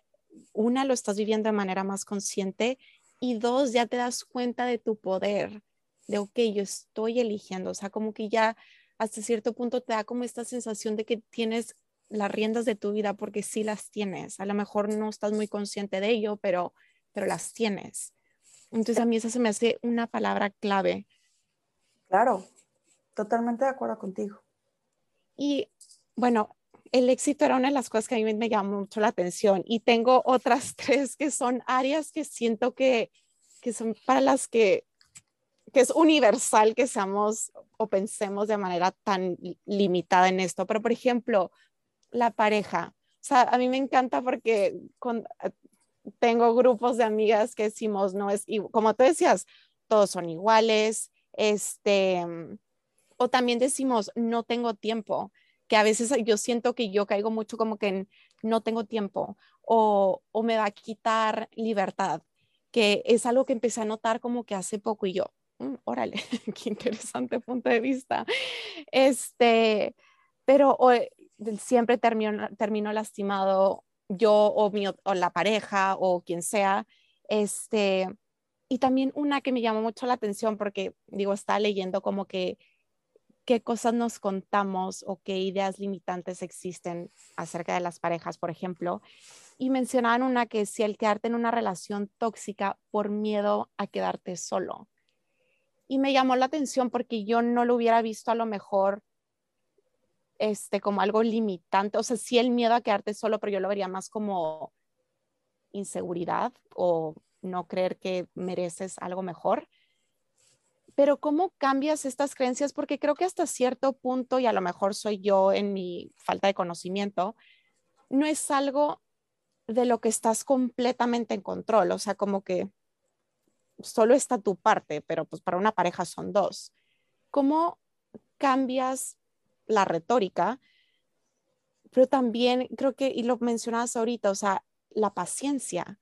una lo estás viviendo de manera más consciente y dos ya te das cuenta de tu poder, de, ok, yo estoy eligiendo, o sea, como que ya hasta cierto punto te da como esta sensación de que tienes las riendas de tu vida porque sí las tienes. A lo mejor no estás muy consciente de ello, pero, pero las tienes. Entonces a mí esa se me hace una palabra clave. Claro, totalmente de acuerdo contigo. Y bueno, el éxito era una de las cosas que a mí me llamó mucho la atención y tengo otras tres que son áreas que siento que, que son para las que, que es universal que seamos o pensemos de manera tan limitada en esto. Pero, por ejemplo, la pareja. O sea, a mí me encanta porque con, tengo grupos de amigas que decimos, no es, como tú decías, todos son iguales, este, o también decimos, no tengo tiempo que a veces yo siento que yo caigo mucho como que no tengo tiempo o, o me va a quitar libertad, que es algo que empecé a notar como que hace poco y yo, mm, órale, qué interesante punto de vista. Este, pero siempre termino, termino lastimado yo o, mi, o la pareja o quien sea. Este, y también una que me llamó mucho la atención porque, digo, está leyendo como que qué cosas nos contamos o qué ideas limitantes existen acerca de las parejas, por ejemplo. Y mencionaban una que si el quedarte en una relación tóxica por miedo a quedarte solo. Y me llamó la atención porque yo no lo hubiera visto a lo mejor este, como algo limitante. O sea, sí el miedo a quedarte solo, pero yo lo vería más como inseguridad o no creer que mereces algo mejor pero ¿cómo cambias estas creencias? Porque creo que hasta cierto punto, y a lo mejor soy yo en mi falta de conocimiento, no es algo de lo que estás completamente en control, o sea, como que solo está tu parte, pero pues para una pareja son dos. ¿Cómo cambias la retórica pero también creo que, y lo mencionabas ahorita, o sea, la paciencia,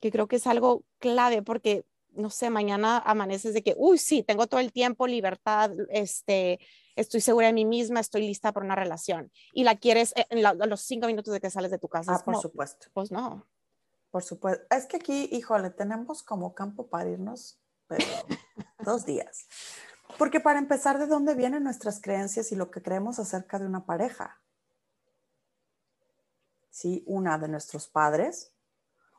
que creo que es algo clave porque, no sé, mañana amaneces de que, uy, sí, tengo todo el tiempo, libertad, este, estoy segura de mí misma, estoy lista para una relación y la quieres en los cinco minutos de que sales de tu casa. Ah, por supuesto. Pues no. Por supuesto. Es que aquí, híjole, tenemos como campo para irnos, pero dos días. Porque para empezar, ¿de dónde vienen nuestras creencias y lo que creemos acerca de una pareja? ¿Sí? Una de nuestros padres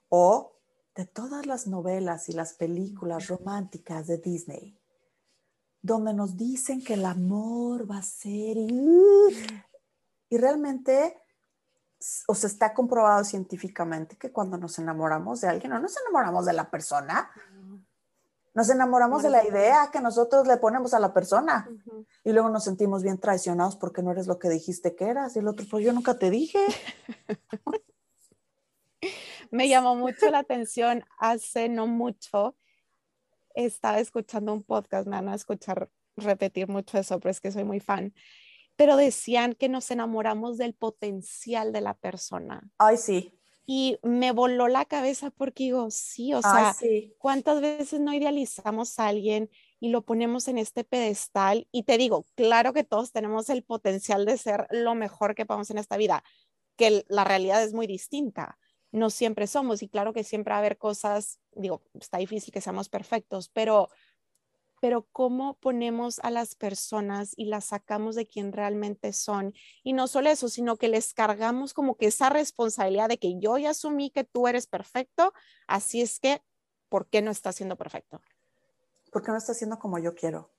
o de todas las novelas y las películas románticas de Disney, donde nos dicen que el amor va a ser y, y realmente o se está comprobado científicamente que cuando nos enamoramos de alguien, no nos enamoramos de la persona, nos enamoramos de la idea que nosotros le ponemos a la persona. Y luego nos sentimos bien traicionados porque no eres lo que dijiste que eras y el otro, pues yo nunca te dije. Me llamó mucho la atención hace no mucho. Estaba escuchando un podcast, me van a escuchar repetir mucho eso, pero es que soy muy fan. Pero decían que nos enamoramos del potencial de la persona. Ay, sí y me voló la cabeza porque digo, sí, o sea, ¿cuántas veces no idealizamos a alguien y lo ponemos en este pedestal? Y te digo, claro que todos tenemos el potencial de ser lo mejor que podamos en esta vida, que la realidad es muy distinta. No siempre somos y claro que siempre va a haber cosas, digo, está difícil que seamos perfectos, pero pero cómo ponemos a las personas y las sacamos de quien realmente son. Y no solo eso, sino que les cargamos como que esa responsabilidad de que yo ya asumí que tú eres perfecto, así es que, ¿por qué no estás siendo perfecto? Porque no estás siendo como yo quiero.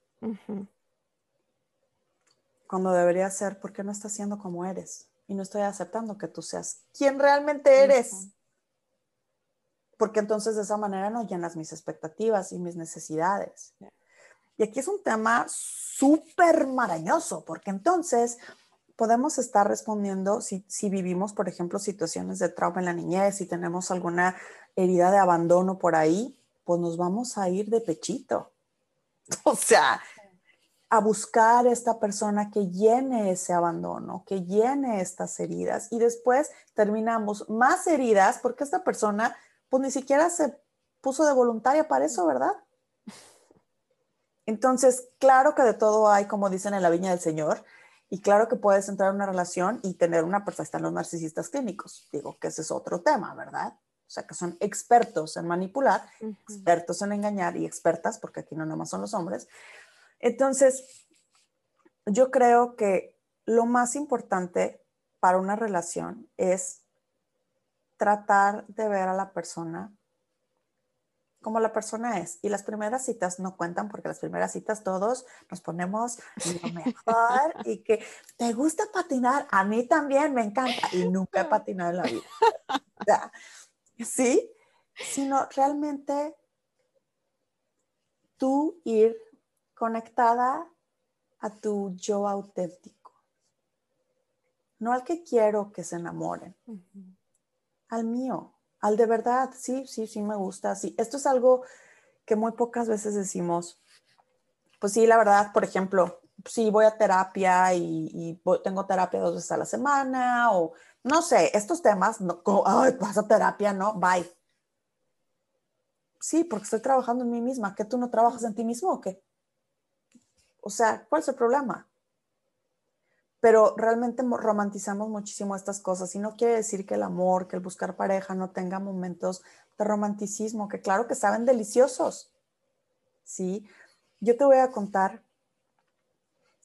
Cuando debería ser, ¿por qué no estás siendo como eres? Y no estoy aceptando que tú seas quien realmente eres. Porque entonces de esa manera no llenas mis expectativas y mis necesidades. Y aquí es un tema súper marañoso, porque entonces podemos estar respondiendo si, vivimos, por ejemplo, situaciones de trauma en la niñez, si tenemos alguna herida de abandono por ahí, pues nos vamos a ir de pechito. O sea, a buscar esta persona que llene ese abandono, que llene estas heridas y después terminamos más heridas porque esta persona pues ni siquiera se puso de voluntaria para eso, ¿verdad? Entonces, claro que de todo hay, como dicen en la viña del Señor, y claro que puedes entrar en una relación y tener una persona, están los narcisistas clínicos, digo que ese es otro tema, ¿verdad? O sea, que son expertos en manipular, expertos en engañar y expertas, porque aquí no nomás son los hombres. Entonces, yo creo que lo más importante para una relación es tratar de ver a la persona como la persona es. Y las primeras citas no cuentan porque las primeras citas todos nos ponemos lo mejor y que te gusta patinar. A mí también me encanta y nunca he patinado en la vida. ¿Sí? Sino realmente tú ir conectada a tu yo auténtico. No al que quiero que se enamoren, al mío al de verdad, sí, sí, sí me gusta, sí. Esto es algo que muy pocas veces decimos. Pues sí, la verdad, por ejemplo, sí voy a terapia y, tengo terapia dos veces a la semana o no sé, estos temas, no, como, ay, vas a terapia, no, bye. Sí, porque estoy trabajando en mí misma. ¿Que tú no trabajas en ti mismo o qué? O sea, ¿cuál es el problema? pero realmente romantizamos muchísimo estas cosas y no quiere decir que el amor, que el buscar pareja no tenga momentos de romanticismo, que claro que saben deliciosos. Sí, yo te voy a contar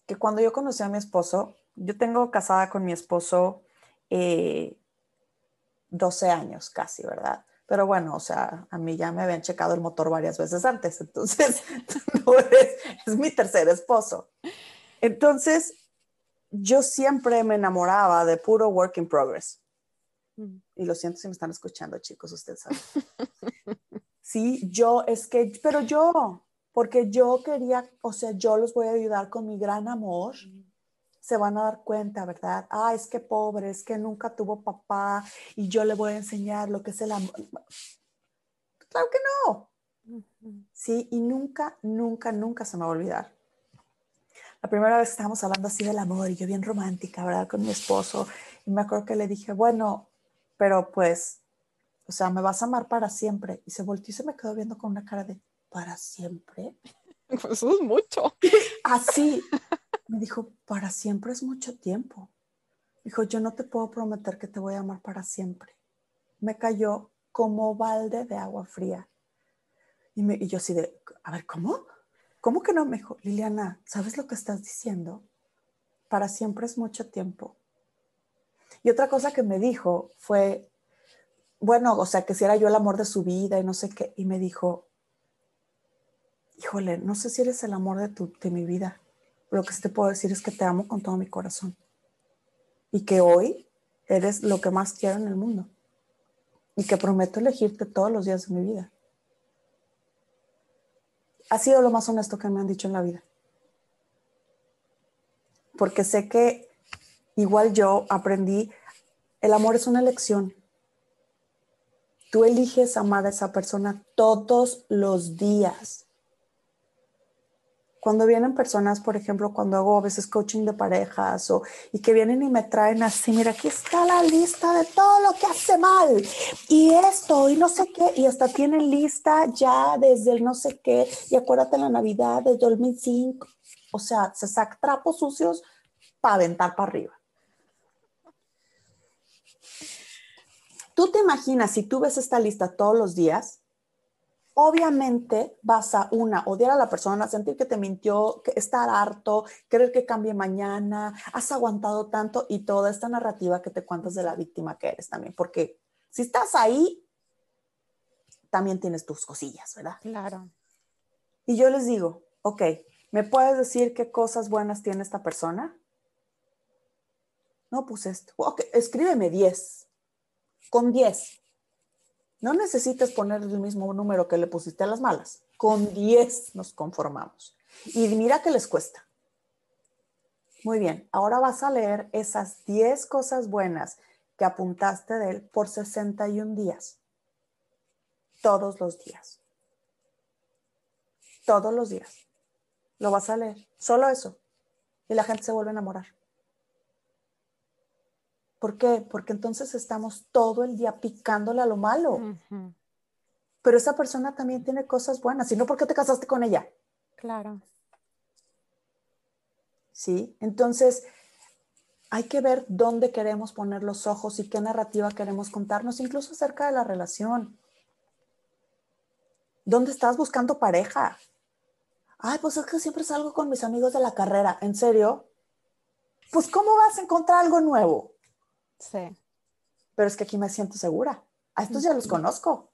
que cuando yo conocí a mi esposo, yo tengo casada con mi esposo 12 eh, años casi, ¿verdad? Pero bueno, o sea, a mí ya me habían checado el motor varias veces antes, entonces es mi tercer esposo. Entonces, yo siempre me enamoraba de puro work in progress. Mm. Y lo siento si me están escuchando, chicos, ustedes saben. Sí, yo, es que, pero yo, porque yo quería, o sea, yo los voy a ayudar con mi gran amor. Se van a dar cuenta, ¿verdad? Ah, es que pobre, es que nunca tuvo papá y yo le voy a enseñar lo que es el amor. Claro que no. Sí, y nunca, nunca, nunca se me va a olvidar la primera vez que estábamos hablando así del amor y yo bien romántica, ¿verdad? Con mi esposo. Y me acuerdo que le dije, bueno, pero pues, o sea, me vas a amar para siempre. Y se volteó y se me quedó viendo con una cara de, ¿para siempre? Pues eso es mucho. Así. Me dijo, para siempre es mucho tiempo. Dijo, yo no te puedo prometer que te voy a amar para siempre. Me cayó como balde de agua fría. Y, me, y yo así de, a ver, ¿cómo? ¿Cómo que no? Me dijo, Liliana, ¿sabes lo que estás diciendo? Para siempre es mucho tiempo. Y otra cosa que me dijo fue, bueno, o sea, que si era yo el amor de su vida y no sé qué. Y me dijo, híjole, no sé si eres el amor de, tu, de mi vida. Lo que sí te puedo decir es que te amo con todo mi corazón. Y que hoy eres lo que más quiero en el mundo. Y que prometo elegirte todos los días de mi vida ha sido lo más honesto que me han dicho en la vida. Porque sé que igual yo aprendí, el amor es una elección. Tú eliges amar a esa persona todos los días cuando vienen personas, por ejemplo, cuando hago a veces coaching de parejas o, y que vienen y me traen así, mira, aquí está la lista de todo lo que hace mal y esto y no sé qué, y hasta tienen lista ya desde el no sé qué, y acuérdate la Navidad del 2005, o sea, se saca trapos sucios para aventar para arriba. Tú te imaginas si tú ves esta lista todos los días, obviamente vas a una, odiar a la persona, sentir que te mintió, que estar harto, querer que cambie mañana, has aguantado tanto y toda esta narrativa que te cuentas de la víctima que eres también, porque si estás ahí, también tienes tus cosillas, ¿verdad? Claro. Y yo les digo, ok, ¿me puedes decir qué cosas buenas tiene esta persona? No, pues esto. Ok, escríbeme 10. Con 10 no necesitas poner el mismo número que le pusiste a las malas. Con 10 nos conformamos. Y mira que les cuesta. Muy bien, ahora vas a leer esas 10 cosas buenas que apuntaste de él por 61 días. Todos los días. Todos los días. Lo vas a leer. Solo eso. Y la gente se vuelve a enamorar. ¿Por qué? Porque entonces estamos todo el día picándole a lo malo. Pero esa persona también tiene cosas buenas, y no porque te casaste con ella. Claro. ¿Sí? Entonces, hay que ver dónde queremos poner los ojos y qué narrativa queremos contarnos, incluso acerca de la relación. ¿Dónde estás buscando pareja? Ay, pues es que siempre salgo con mis amigos de la carrera. ¿En serio? Pues, ¿cómo vas a encontrar algo nuevo? Sí. Pero es que aquí me siento segura. A estos ya los conozco.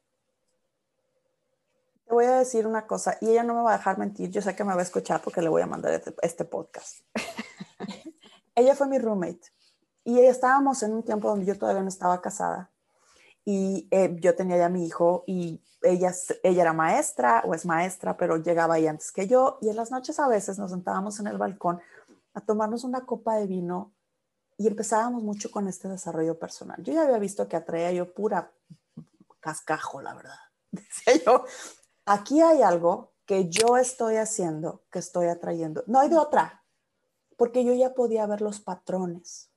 Te voy a decir una cosa, y ella no me va a dejar mentir, yo sé que me va a escuchar porque le voy a mandar este, este podcast. ella fue mi roommate y estábamos en un tiempo donde yo todavía no estaba casada y eh, yo tenía ya mi hijo y ella, ella era maestra o es maestra, pero llegaba ahí antes que yo y en las noches a veces nos sentábamos en el balcón a tomarnos una copa de vino y empezábamos mucho con este desarrollo personal. Yo ya había visto que atraía yo pura cascajo, la verdad. Decía yo, aquí hay algo que yo estoy haciendo, que estoy atrayendo. No hay de otra, porque yo ya podía ver los patrones.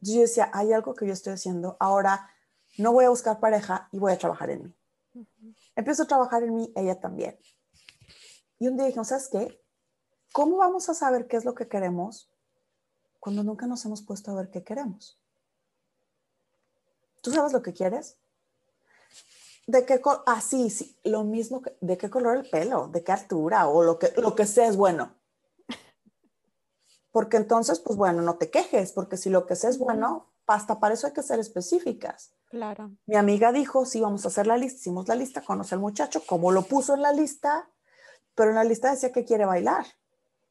Yo decía, hay algo que yo estoy haciendo, ahora no voy a buscar pareja y voy a trabajar en mí. Empiezo a trabajar en mí, ella también. Y un día dijimos, ¿sabes qué? ¿Cómo vamos a saber qué es lo que queremos cuando nunca nos hemos puesto a ver qué queremos. ¿Tú sabes lo que quieres? ¿De qué color? Ah, sí, sí, lo mismo, que, ¿de qué color el pelo? ¿De qué altura? O lo que, lo que sea es bueno. Porque entonces, pues bueno, no te quejes, porque si lo que sea es bueno, hasta para eso hay que ser específicas. Claro. Mi amiga dijo, sí, vamos a hacer la lista, hicimos la lista, conoce al muchacho, como lo puso en la lista, pero en la lista decía que quiere bailar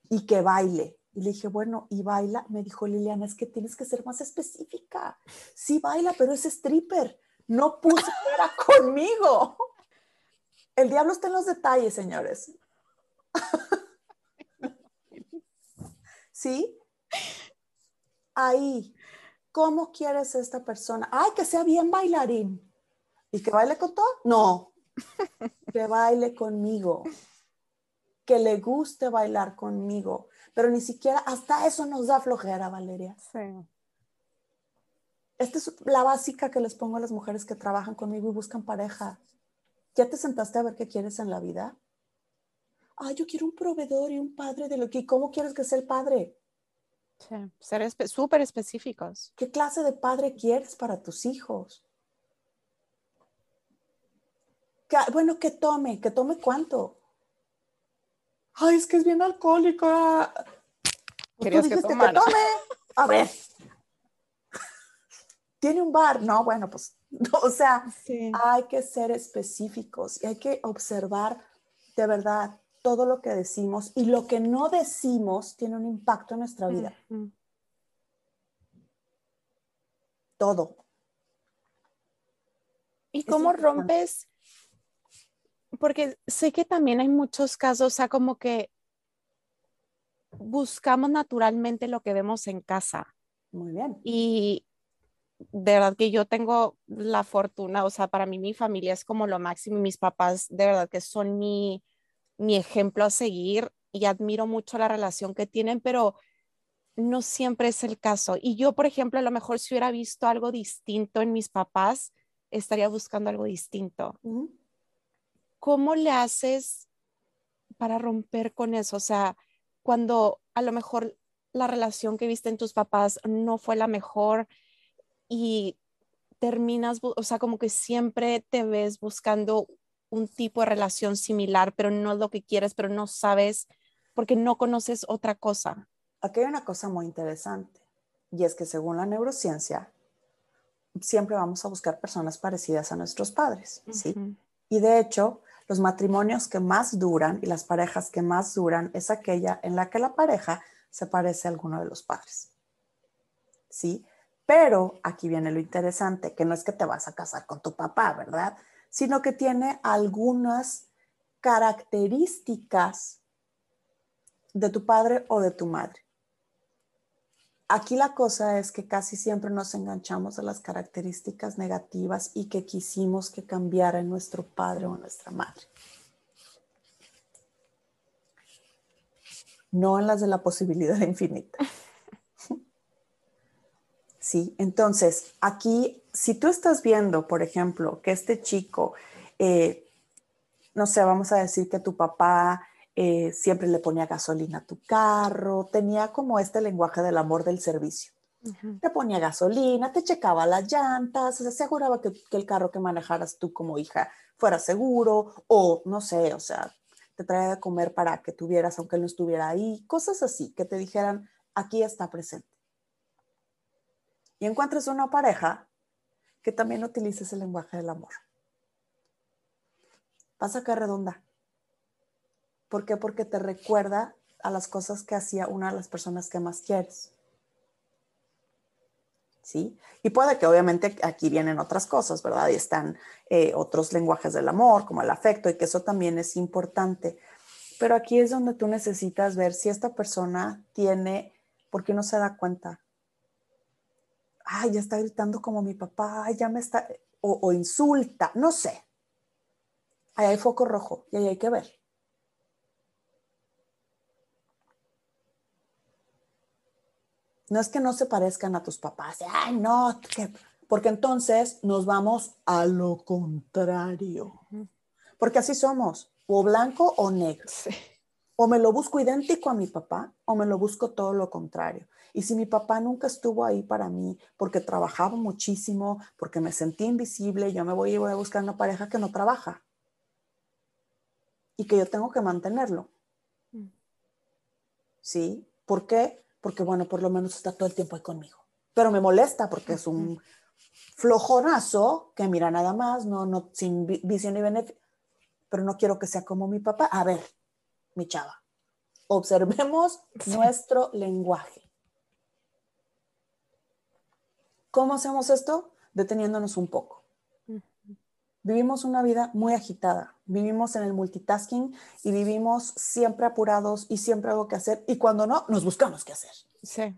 y que baile. Y le dije, bueno, ¿y baila? Me dijo Liliana, es que tienes que ser más específica. Sí baila, pero es stripper. No puso era conmigo. El diablo está en los detalles, señores. ¿Sí? Ahí. ¿Cómo quieres esta persona? Ay, que sea bien bailarín. ¿Y que baile con todo? No. Que baile conmigo. Que le guste bailar conmigo pero ni siquiera hasta eso nos da flojera, Valeria. Sí. Esta es la básica que les pongo a las mujeres que trabajan conmigo y buscan pareja. ¿Ya te sentaste a ver qué quieres en la vida? Ah, yo quiero un proveedor y un padre de lo que, ¿cómo quieres que sea el padre? Sí, ser súper específicos. ¿Qué clase de padre quieres para tus hijos? bueno, que tome, que tome cuánto. Ay, es que es bien alcohólica. Pues Querías que, tome. A ver. Tiene un bar. No, bueno, pues, o sea, hay que ser específicos y hay que observar de verdad todo lo que decimos y lo que no decimos tiene un impacto en nuestra vida. Todo. ¿Y cómo rompes porque sé que también hay muchos casos, o sea, como que buscamos naturalmente lo que vemos en casa. Muy bien. Y de verdad que yo tengo la fortuna, o sea, para mí mi familia es como lo máximo y mis papás de verdad que son mi, mi ejemplo a seguir y admiro mucho la relación que tienen, pero no siempre es el caso. Y yo, por ejemplo, a lo mejor si hubiera visto algo distinto en mis papás, estaría buscando algo distinto. ¿Cómo le haces para romper con eso? O sea, cuando a lo mejor la relación que viste en tus papás no fue la mejor y terminas, o sea, como que siempre te ves buscando un tipo de relación similar, pero no es lo que quieres, pero no sabes porque no conoces otra cosa. Aquí hay una cosa muy interesante y es que según la neurociencia, siempre vamos a buscar personas parecidas a nuestros padres, ¿sí? Y de hecho, los matrimonios que más duran y las parejas que más duran es aquella en la que la pareja se parece a alguno de los padres. ¿Sí? Pero aquí viene lo interesante, que no es que te vas a casar con tu papá, ¿verdad? Sino que tiene algunas características de tu padre o de tu madre. Aquí la cosa es que casi siempre nos enganchamos a las características negativas y que quisimos que cambiara en nuestro padre o nuestra madre. No en las de la posibilidad infinita. Sí, entonces aquí, si tú estás viendo, por ejemplo, que este chico, eh, no sé, vamos a decir que tu papá eh, siempre le ponía gasolina a tu carro, tenía como este lenguaje del amor del servicio. Te ponía gasolina, te checaba las llantas, se aseguraba que, que, el carro que manejaras tú como hija fuera seguro, o no sé, o sea, te traía de comer para que tuvieras, aunque él no estuviera ahí, cosas así, que te dijeran, aquí está presente. Y encuentres una pareja que también utilice ese lenguaje del amor. Pasa que redonda. ¿Por qué? Porque te recuerda a las cosas que hacía una de las personas que más quieres. ¿Sí? Y puede que obviamente aquí vienen otras cosas, ¿verdad? Y están eh, otros lenguajes del amor, como el afecto, y que eso también es importante. Pero aquí es donde tú necesitas ver si esta persona tiene, ¿por qué no se da cuenta? Ay, ya está gritando como mi papá, ay, ya me está, o, o insulta, no sé. Ahí hay foco rojo y ahí hay que ver. No es que no se parezcan a tus papás, ay, no, porque entonces nos vamos a lo contrario. Porque así somos, o blanco o negro. O me lo busco idéntico a mi papá o me lo busco todo lo contrario. Y si mi papá nunca estuvo ahí para mí porque trabajaba muchísimo, porque me sentí invisible, yo me voy y voy a buscar una pareja que no trabaja y que yo tengo que mantenerlo. Mm. ¿Sí? ¿Por qué? Porque bueno, por lo menos está todo el tiempo ahí conmigo. Pero me molesta porque es un flojonazo que mira nada más, no, no, sin visión ni beneficio, pero no quiero que sea como mi papá. A ver, mi chava, observemos nuestro lenguaje. ¿Cómo hacemos esto? Deteniéndonos un poco. Vivimos una vida muy agitada, vivimos en el multitasking y vivimos siempre apurados y siempre algo que hacer y cuando no, nos buscamos qué hacer. Sí.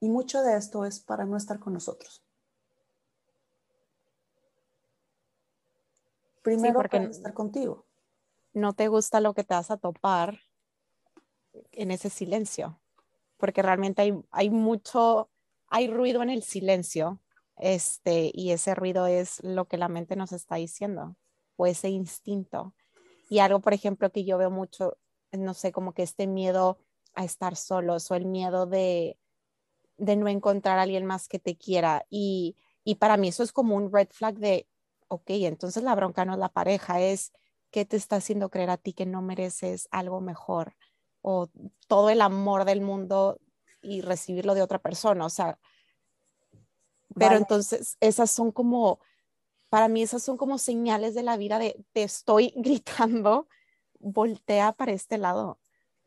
Y mucho de esto es para no estar con nosotros. Primero porque para estar contigo. No te gusta lo que te vas a topar en ese silencio, porque realmente hay, hay mucho, hay ruido en el silencio, este, y ese ruido es lo que la mente nos está diciendo, o ese instinto. Y algo, por ejemplo, que yo veo mucho, no sé, como que este miedo a estar solos o el miedo de, de no encontrar a alguien más que te quiera. Y, y para mí eso es como un red flag de, ok, entonces la bronca no es la pareja, es que te está haciendo creer a ti que no mereces algo mejor o todo el amor del mundo y recibirlo de otra persona. O sea, pero entonces esas son como, para mí esas son como señales de la vida de te estoy gritando, voltea para este lado.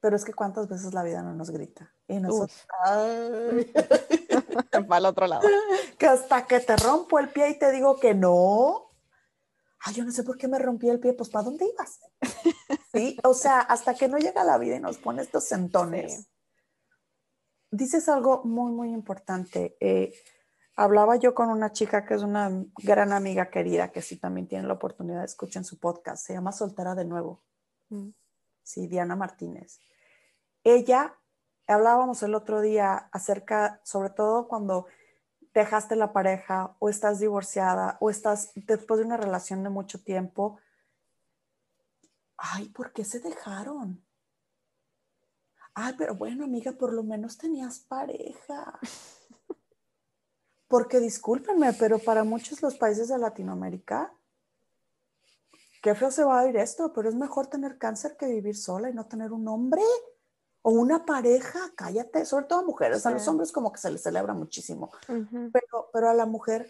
Pero es que cuántas veces la vida no nos grita. Y nosotros, va al otro lado. Que hasta que te rompo el pie y te digo que no. Ay, yo no sé por qué me rompí el pie, pues ¿para dónde ibas? Sí, o sea, hasta que no llega la vida y nos pone estos sentones. Dices algo muy, muy importante. Eh, hablaba yo con una chica que es una gran amiga querida, que sí también tiene la oportunidad de escuchar en su podcast. Se llama Soltera de Nuevo. Mm. Sí, Diana Martínez. Ella, hablábamos el otro día acerca, sobre todo cuando dejaste la pareja o estás divorciada o estás después de una relación de mucho tiempo. Ay, ¿por qué se dejaron? Ay, pero bueno, amiga, por lo menos tenías pareja. Porque discúlpenme, pero para muchos los países de Latinoamérica, qué feo se va a ir esto, pero es mejor tener cáncer que vivir sola y no tener un hombre o una pareja, cállate, sobre todo mujeres, a los hombres como que se les celebra muchísimo, pero, pero a la mujer,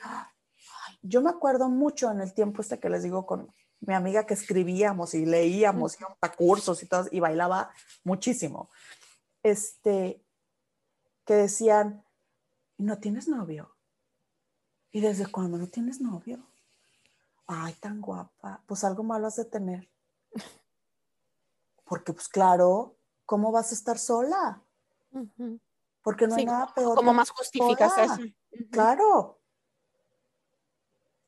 yo me acuerdo mucho en el tiempo este que les digo con mi amiga que escribíamos y leíamos, íbamos a cursos y todo, y bailaba muchísimo, este, que decían, ¿no tienes novio? ¿Y desde cuándo no tienes novio? Ay, tan guapa. Pues algo malo has de tener. Porque, pues claro, ¿cómo vas a estar sola? Porque no hay nada peor. ¿Cómo más justificas eso? Claro.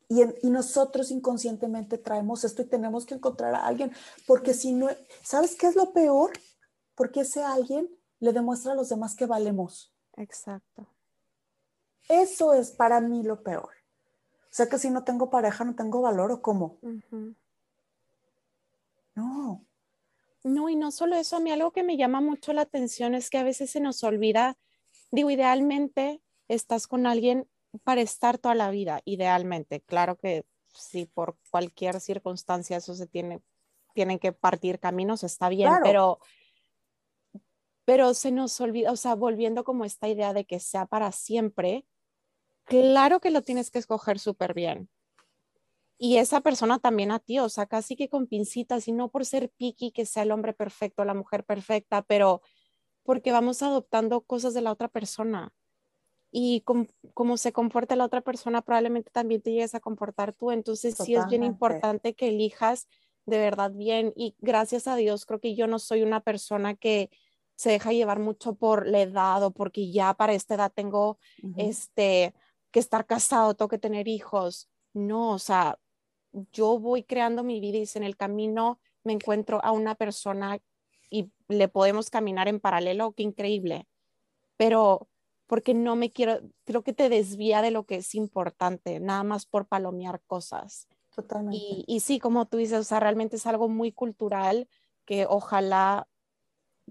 Y, y, nosotros inconscientemente traemos esto y tenemos que encontrar a alguien, porque si no, ¿sabes qué es lo peor? Porque ese alguien le demuestra a los demás que valemos. Exacto. Eso es para mí lo peor. O sea que si no tengo pareja, no tengo valor o cómo. No. No, y no solo eso, a mí algo que me llama mucho la atención es que a veces se nos olvida, digo, idealmente estás con alguien para estar toda la vida, idealmente. Claro que si por cualquier circunstancia eso se tiene, tienen que partir caminos, está bien, pero pero se nos olvida, o sea, volviendo como esta idea de que sea para siempre, claro que lo tienes que escoger súper bien. Y esa persona también a ti, o sea, casi que con pincitas y no por ser piqui que sea el hombre perfecto, la mujer perfecta, pero porque vamos adoptando cosas de la otra persona. Y como se comporta la otra persona, probablemente también te llegues a comportar tú. Entonces sí es bien importante que elijas de verdad bien. Y gracias a Dios, creo que yo no soy una persona que se deja llevar mucho por la edad o porque ya para esta edad tengo este que estar casado, tengo que tener hijos. No, o sea, yo voy creando mi vida y en el camino me encuentro a una persona y le podemos caminar en paralelo, qué increíble. Pero porque no me quiero, creo que te desvía de lo que es importante, nada más por palomear cosas. Totalmente. Y, y sí, como tú dices, o sea, realmente es algo muy cultural que ojalá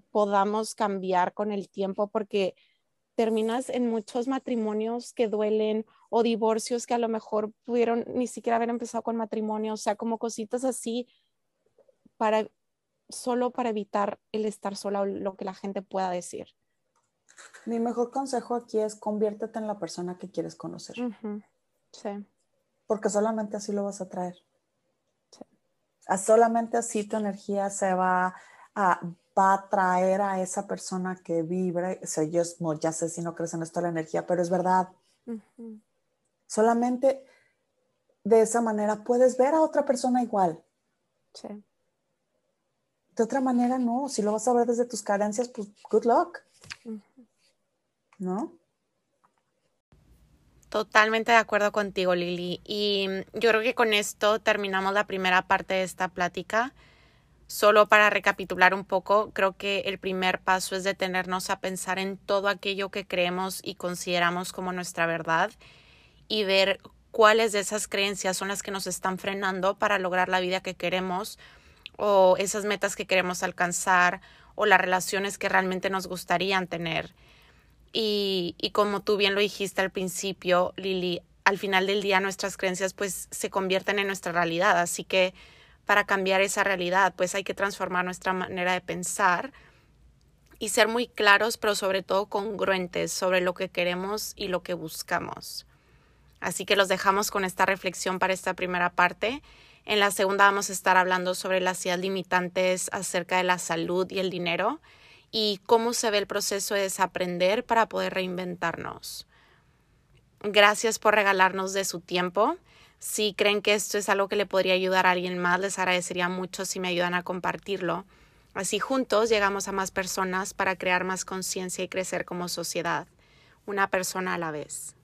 podamos cambiar con el tiempo porque terminas en muchos matrimonios que duelen o divorcios que a lo mejor pudieron ni siquiera haber empezado con matrimonio, o sea, como cositas así para solo para evitar el estar sola o lo que la gente pueda decir. Mi mejor consejo aquí es conviértete en la persona que quieres conocer. Sí. Porque solamente así lo vas a traer. Sí. Solamente así tu energía se va a va a traer a esa persona que vibre. O sea, yo ya sé si no crees en esto la energía, pero es verdad. Solamente de esa manera puedes ver a otra persona igual. Sí. De otra manera, no. Si lo vas a ver desde tus carencias, pues good luck. ¿No? Totalmente de acuerdo contigo, Lili. Y yo creo que con esto terminamos la primera parte de esta plática Solo para recapitular un poco, creo que el primer paso es detenernos a pensar en todo aquello que creemos y consideramos como nuestra verdad y ver cuáles de esas creencias son las que nos están frenando para lograr la vida que queremos o esas metas que queremos alcanzar o las relaciones que realmente nos gustarían tener. Y, y como tú bien lo dijiste al principio, Lili, al final del día nuestras creencias pues se convierten en nuestra realidad, así que para cambiar esa realidad, pues hay que transformar nuestra manera de pensar y ser muy claros, pero sobre todo congruentes sobre lo que queremos y lo que buscamos. Así que los dejamos con esta reflexión para esta primera parte. En la segunda vamos a estar hablando sobre las ideas limitantes acerca de la salud y el dinero y cómo se ve el proceso de desaprender para poder reinventarnos. Gracias por regalarnos de su tiempo. Si creen que esto es algo que le podría ayudar a alguien más, les agradecería mucho si me ayudan a compartirlo. Así juntos llegamos a más personas para crear más conciencia y crecer como sociedad, una persona a la vez.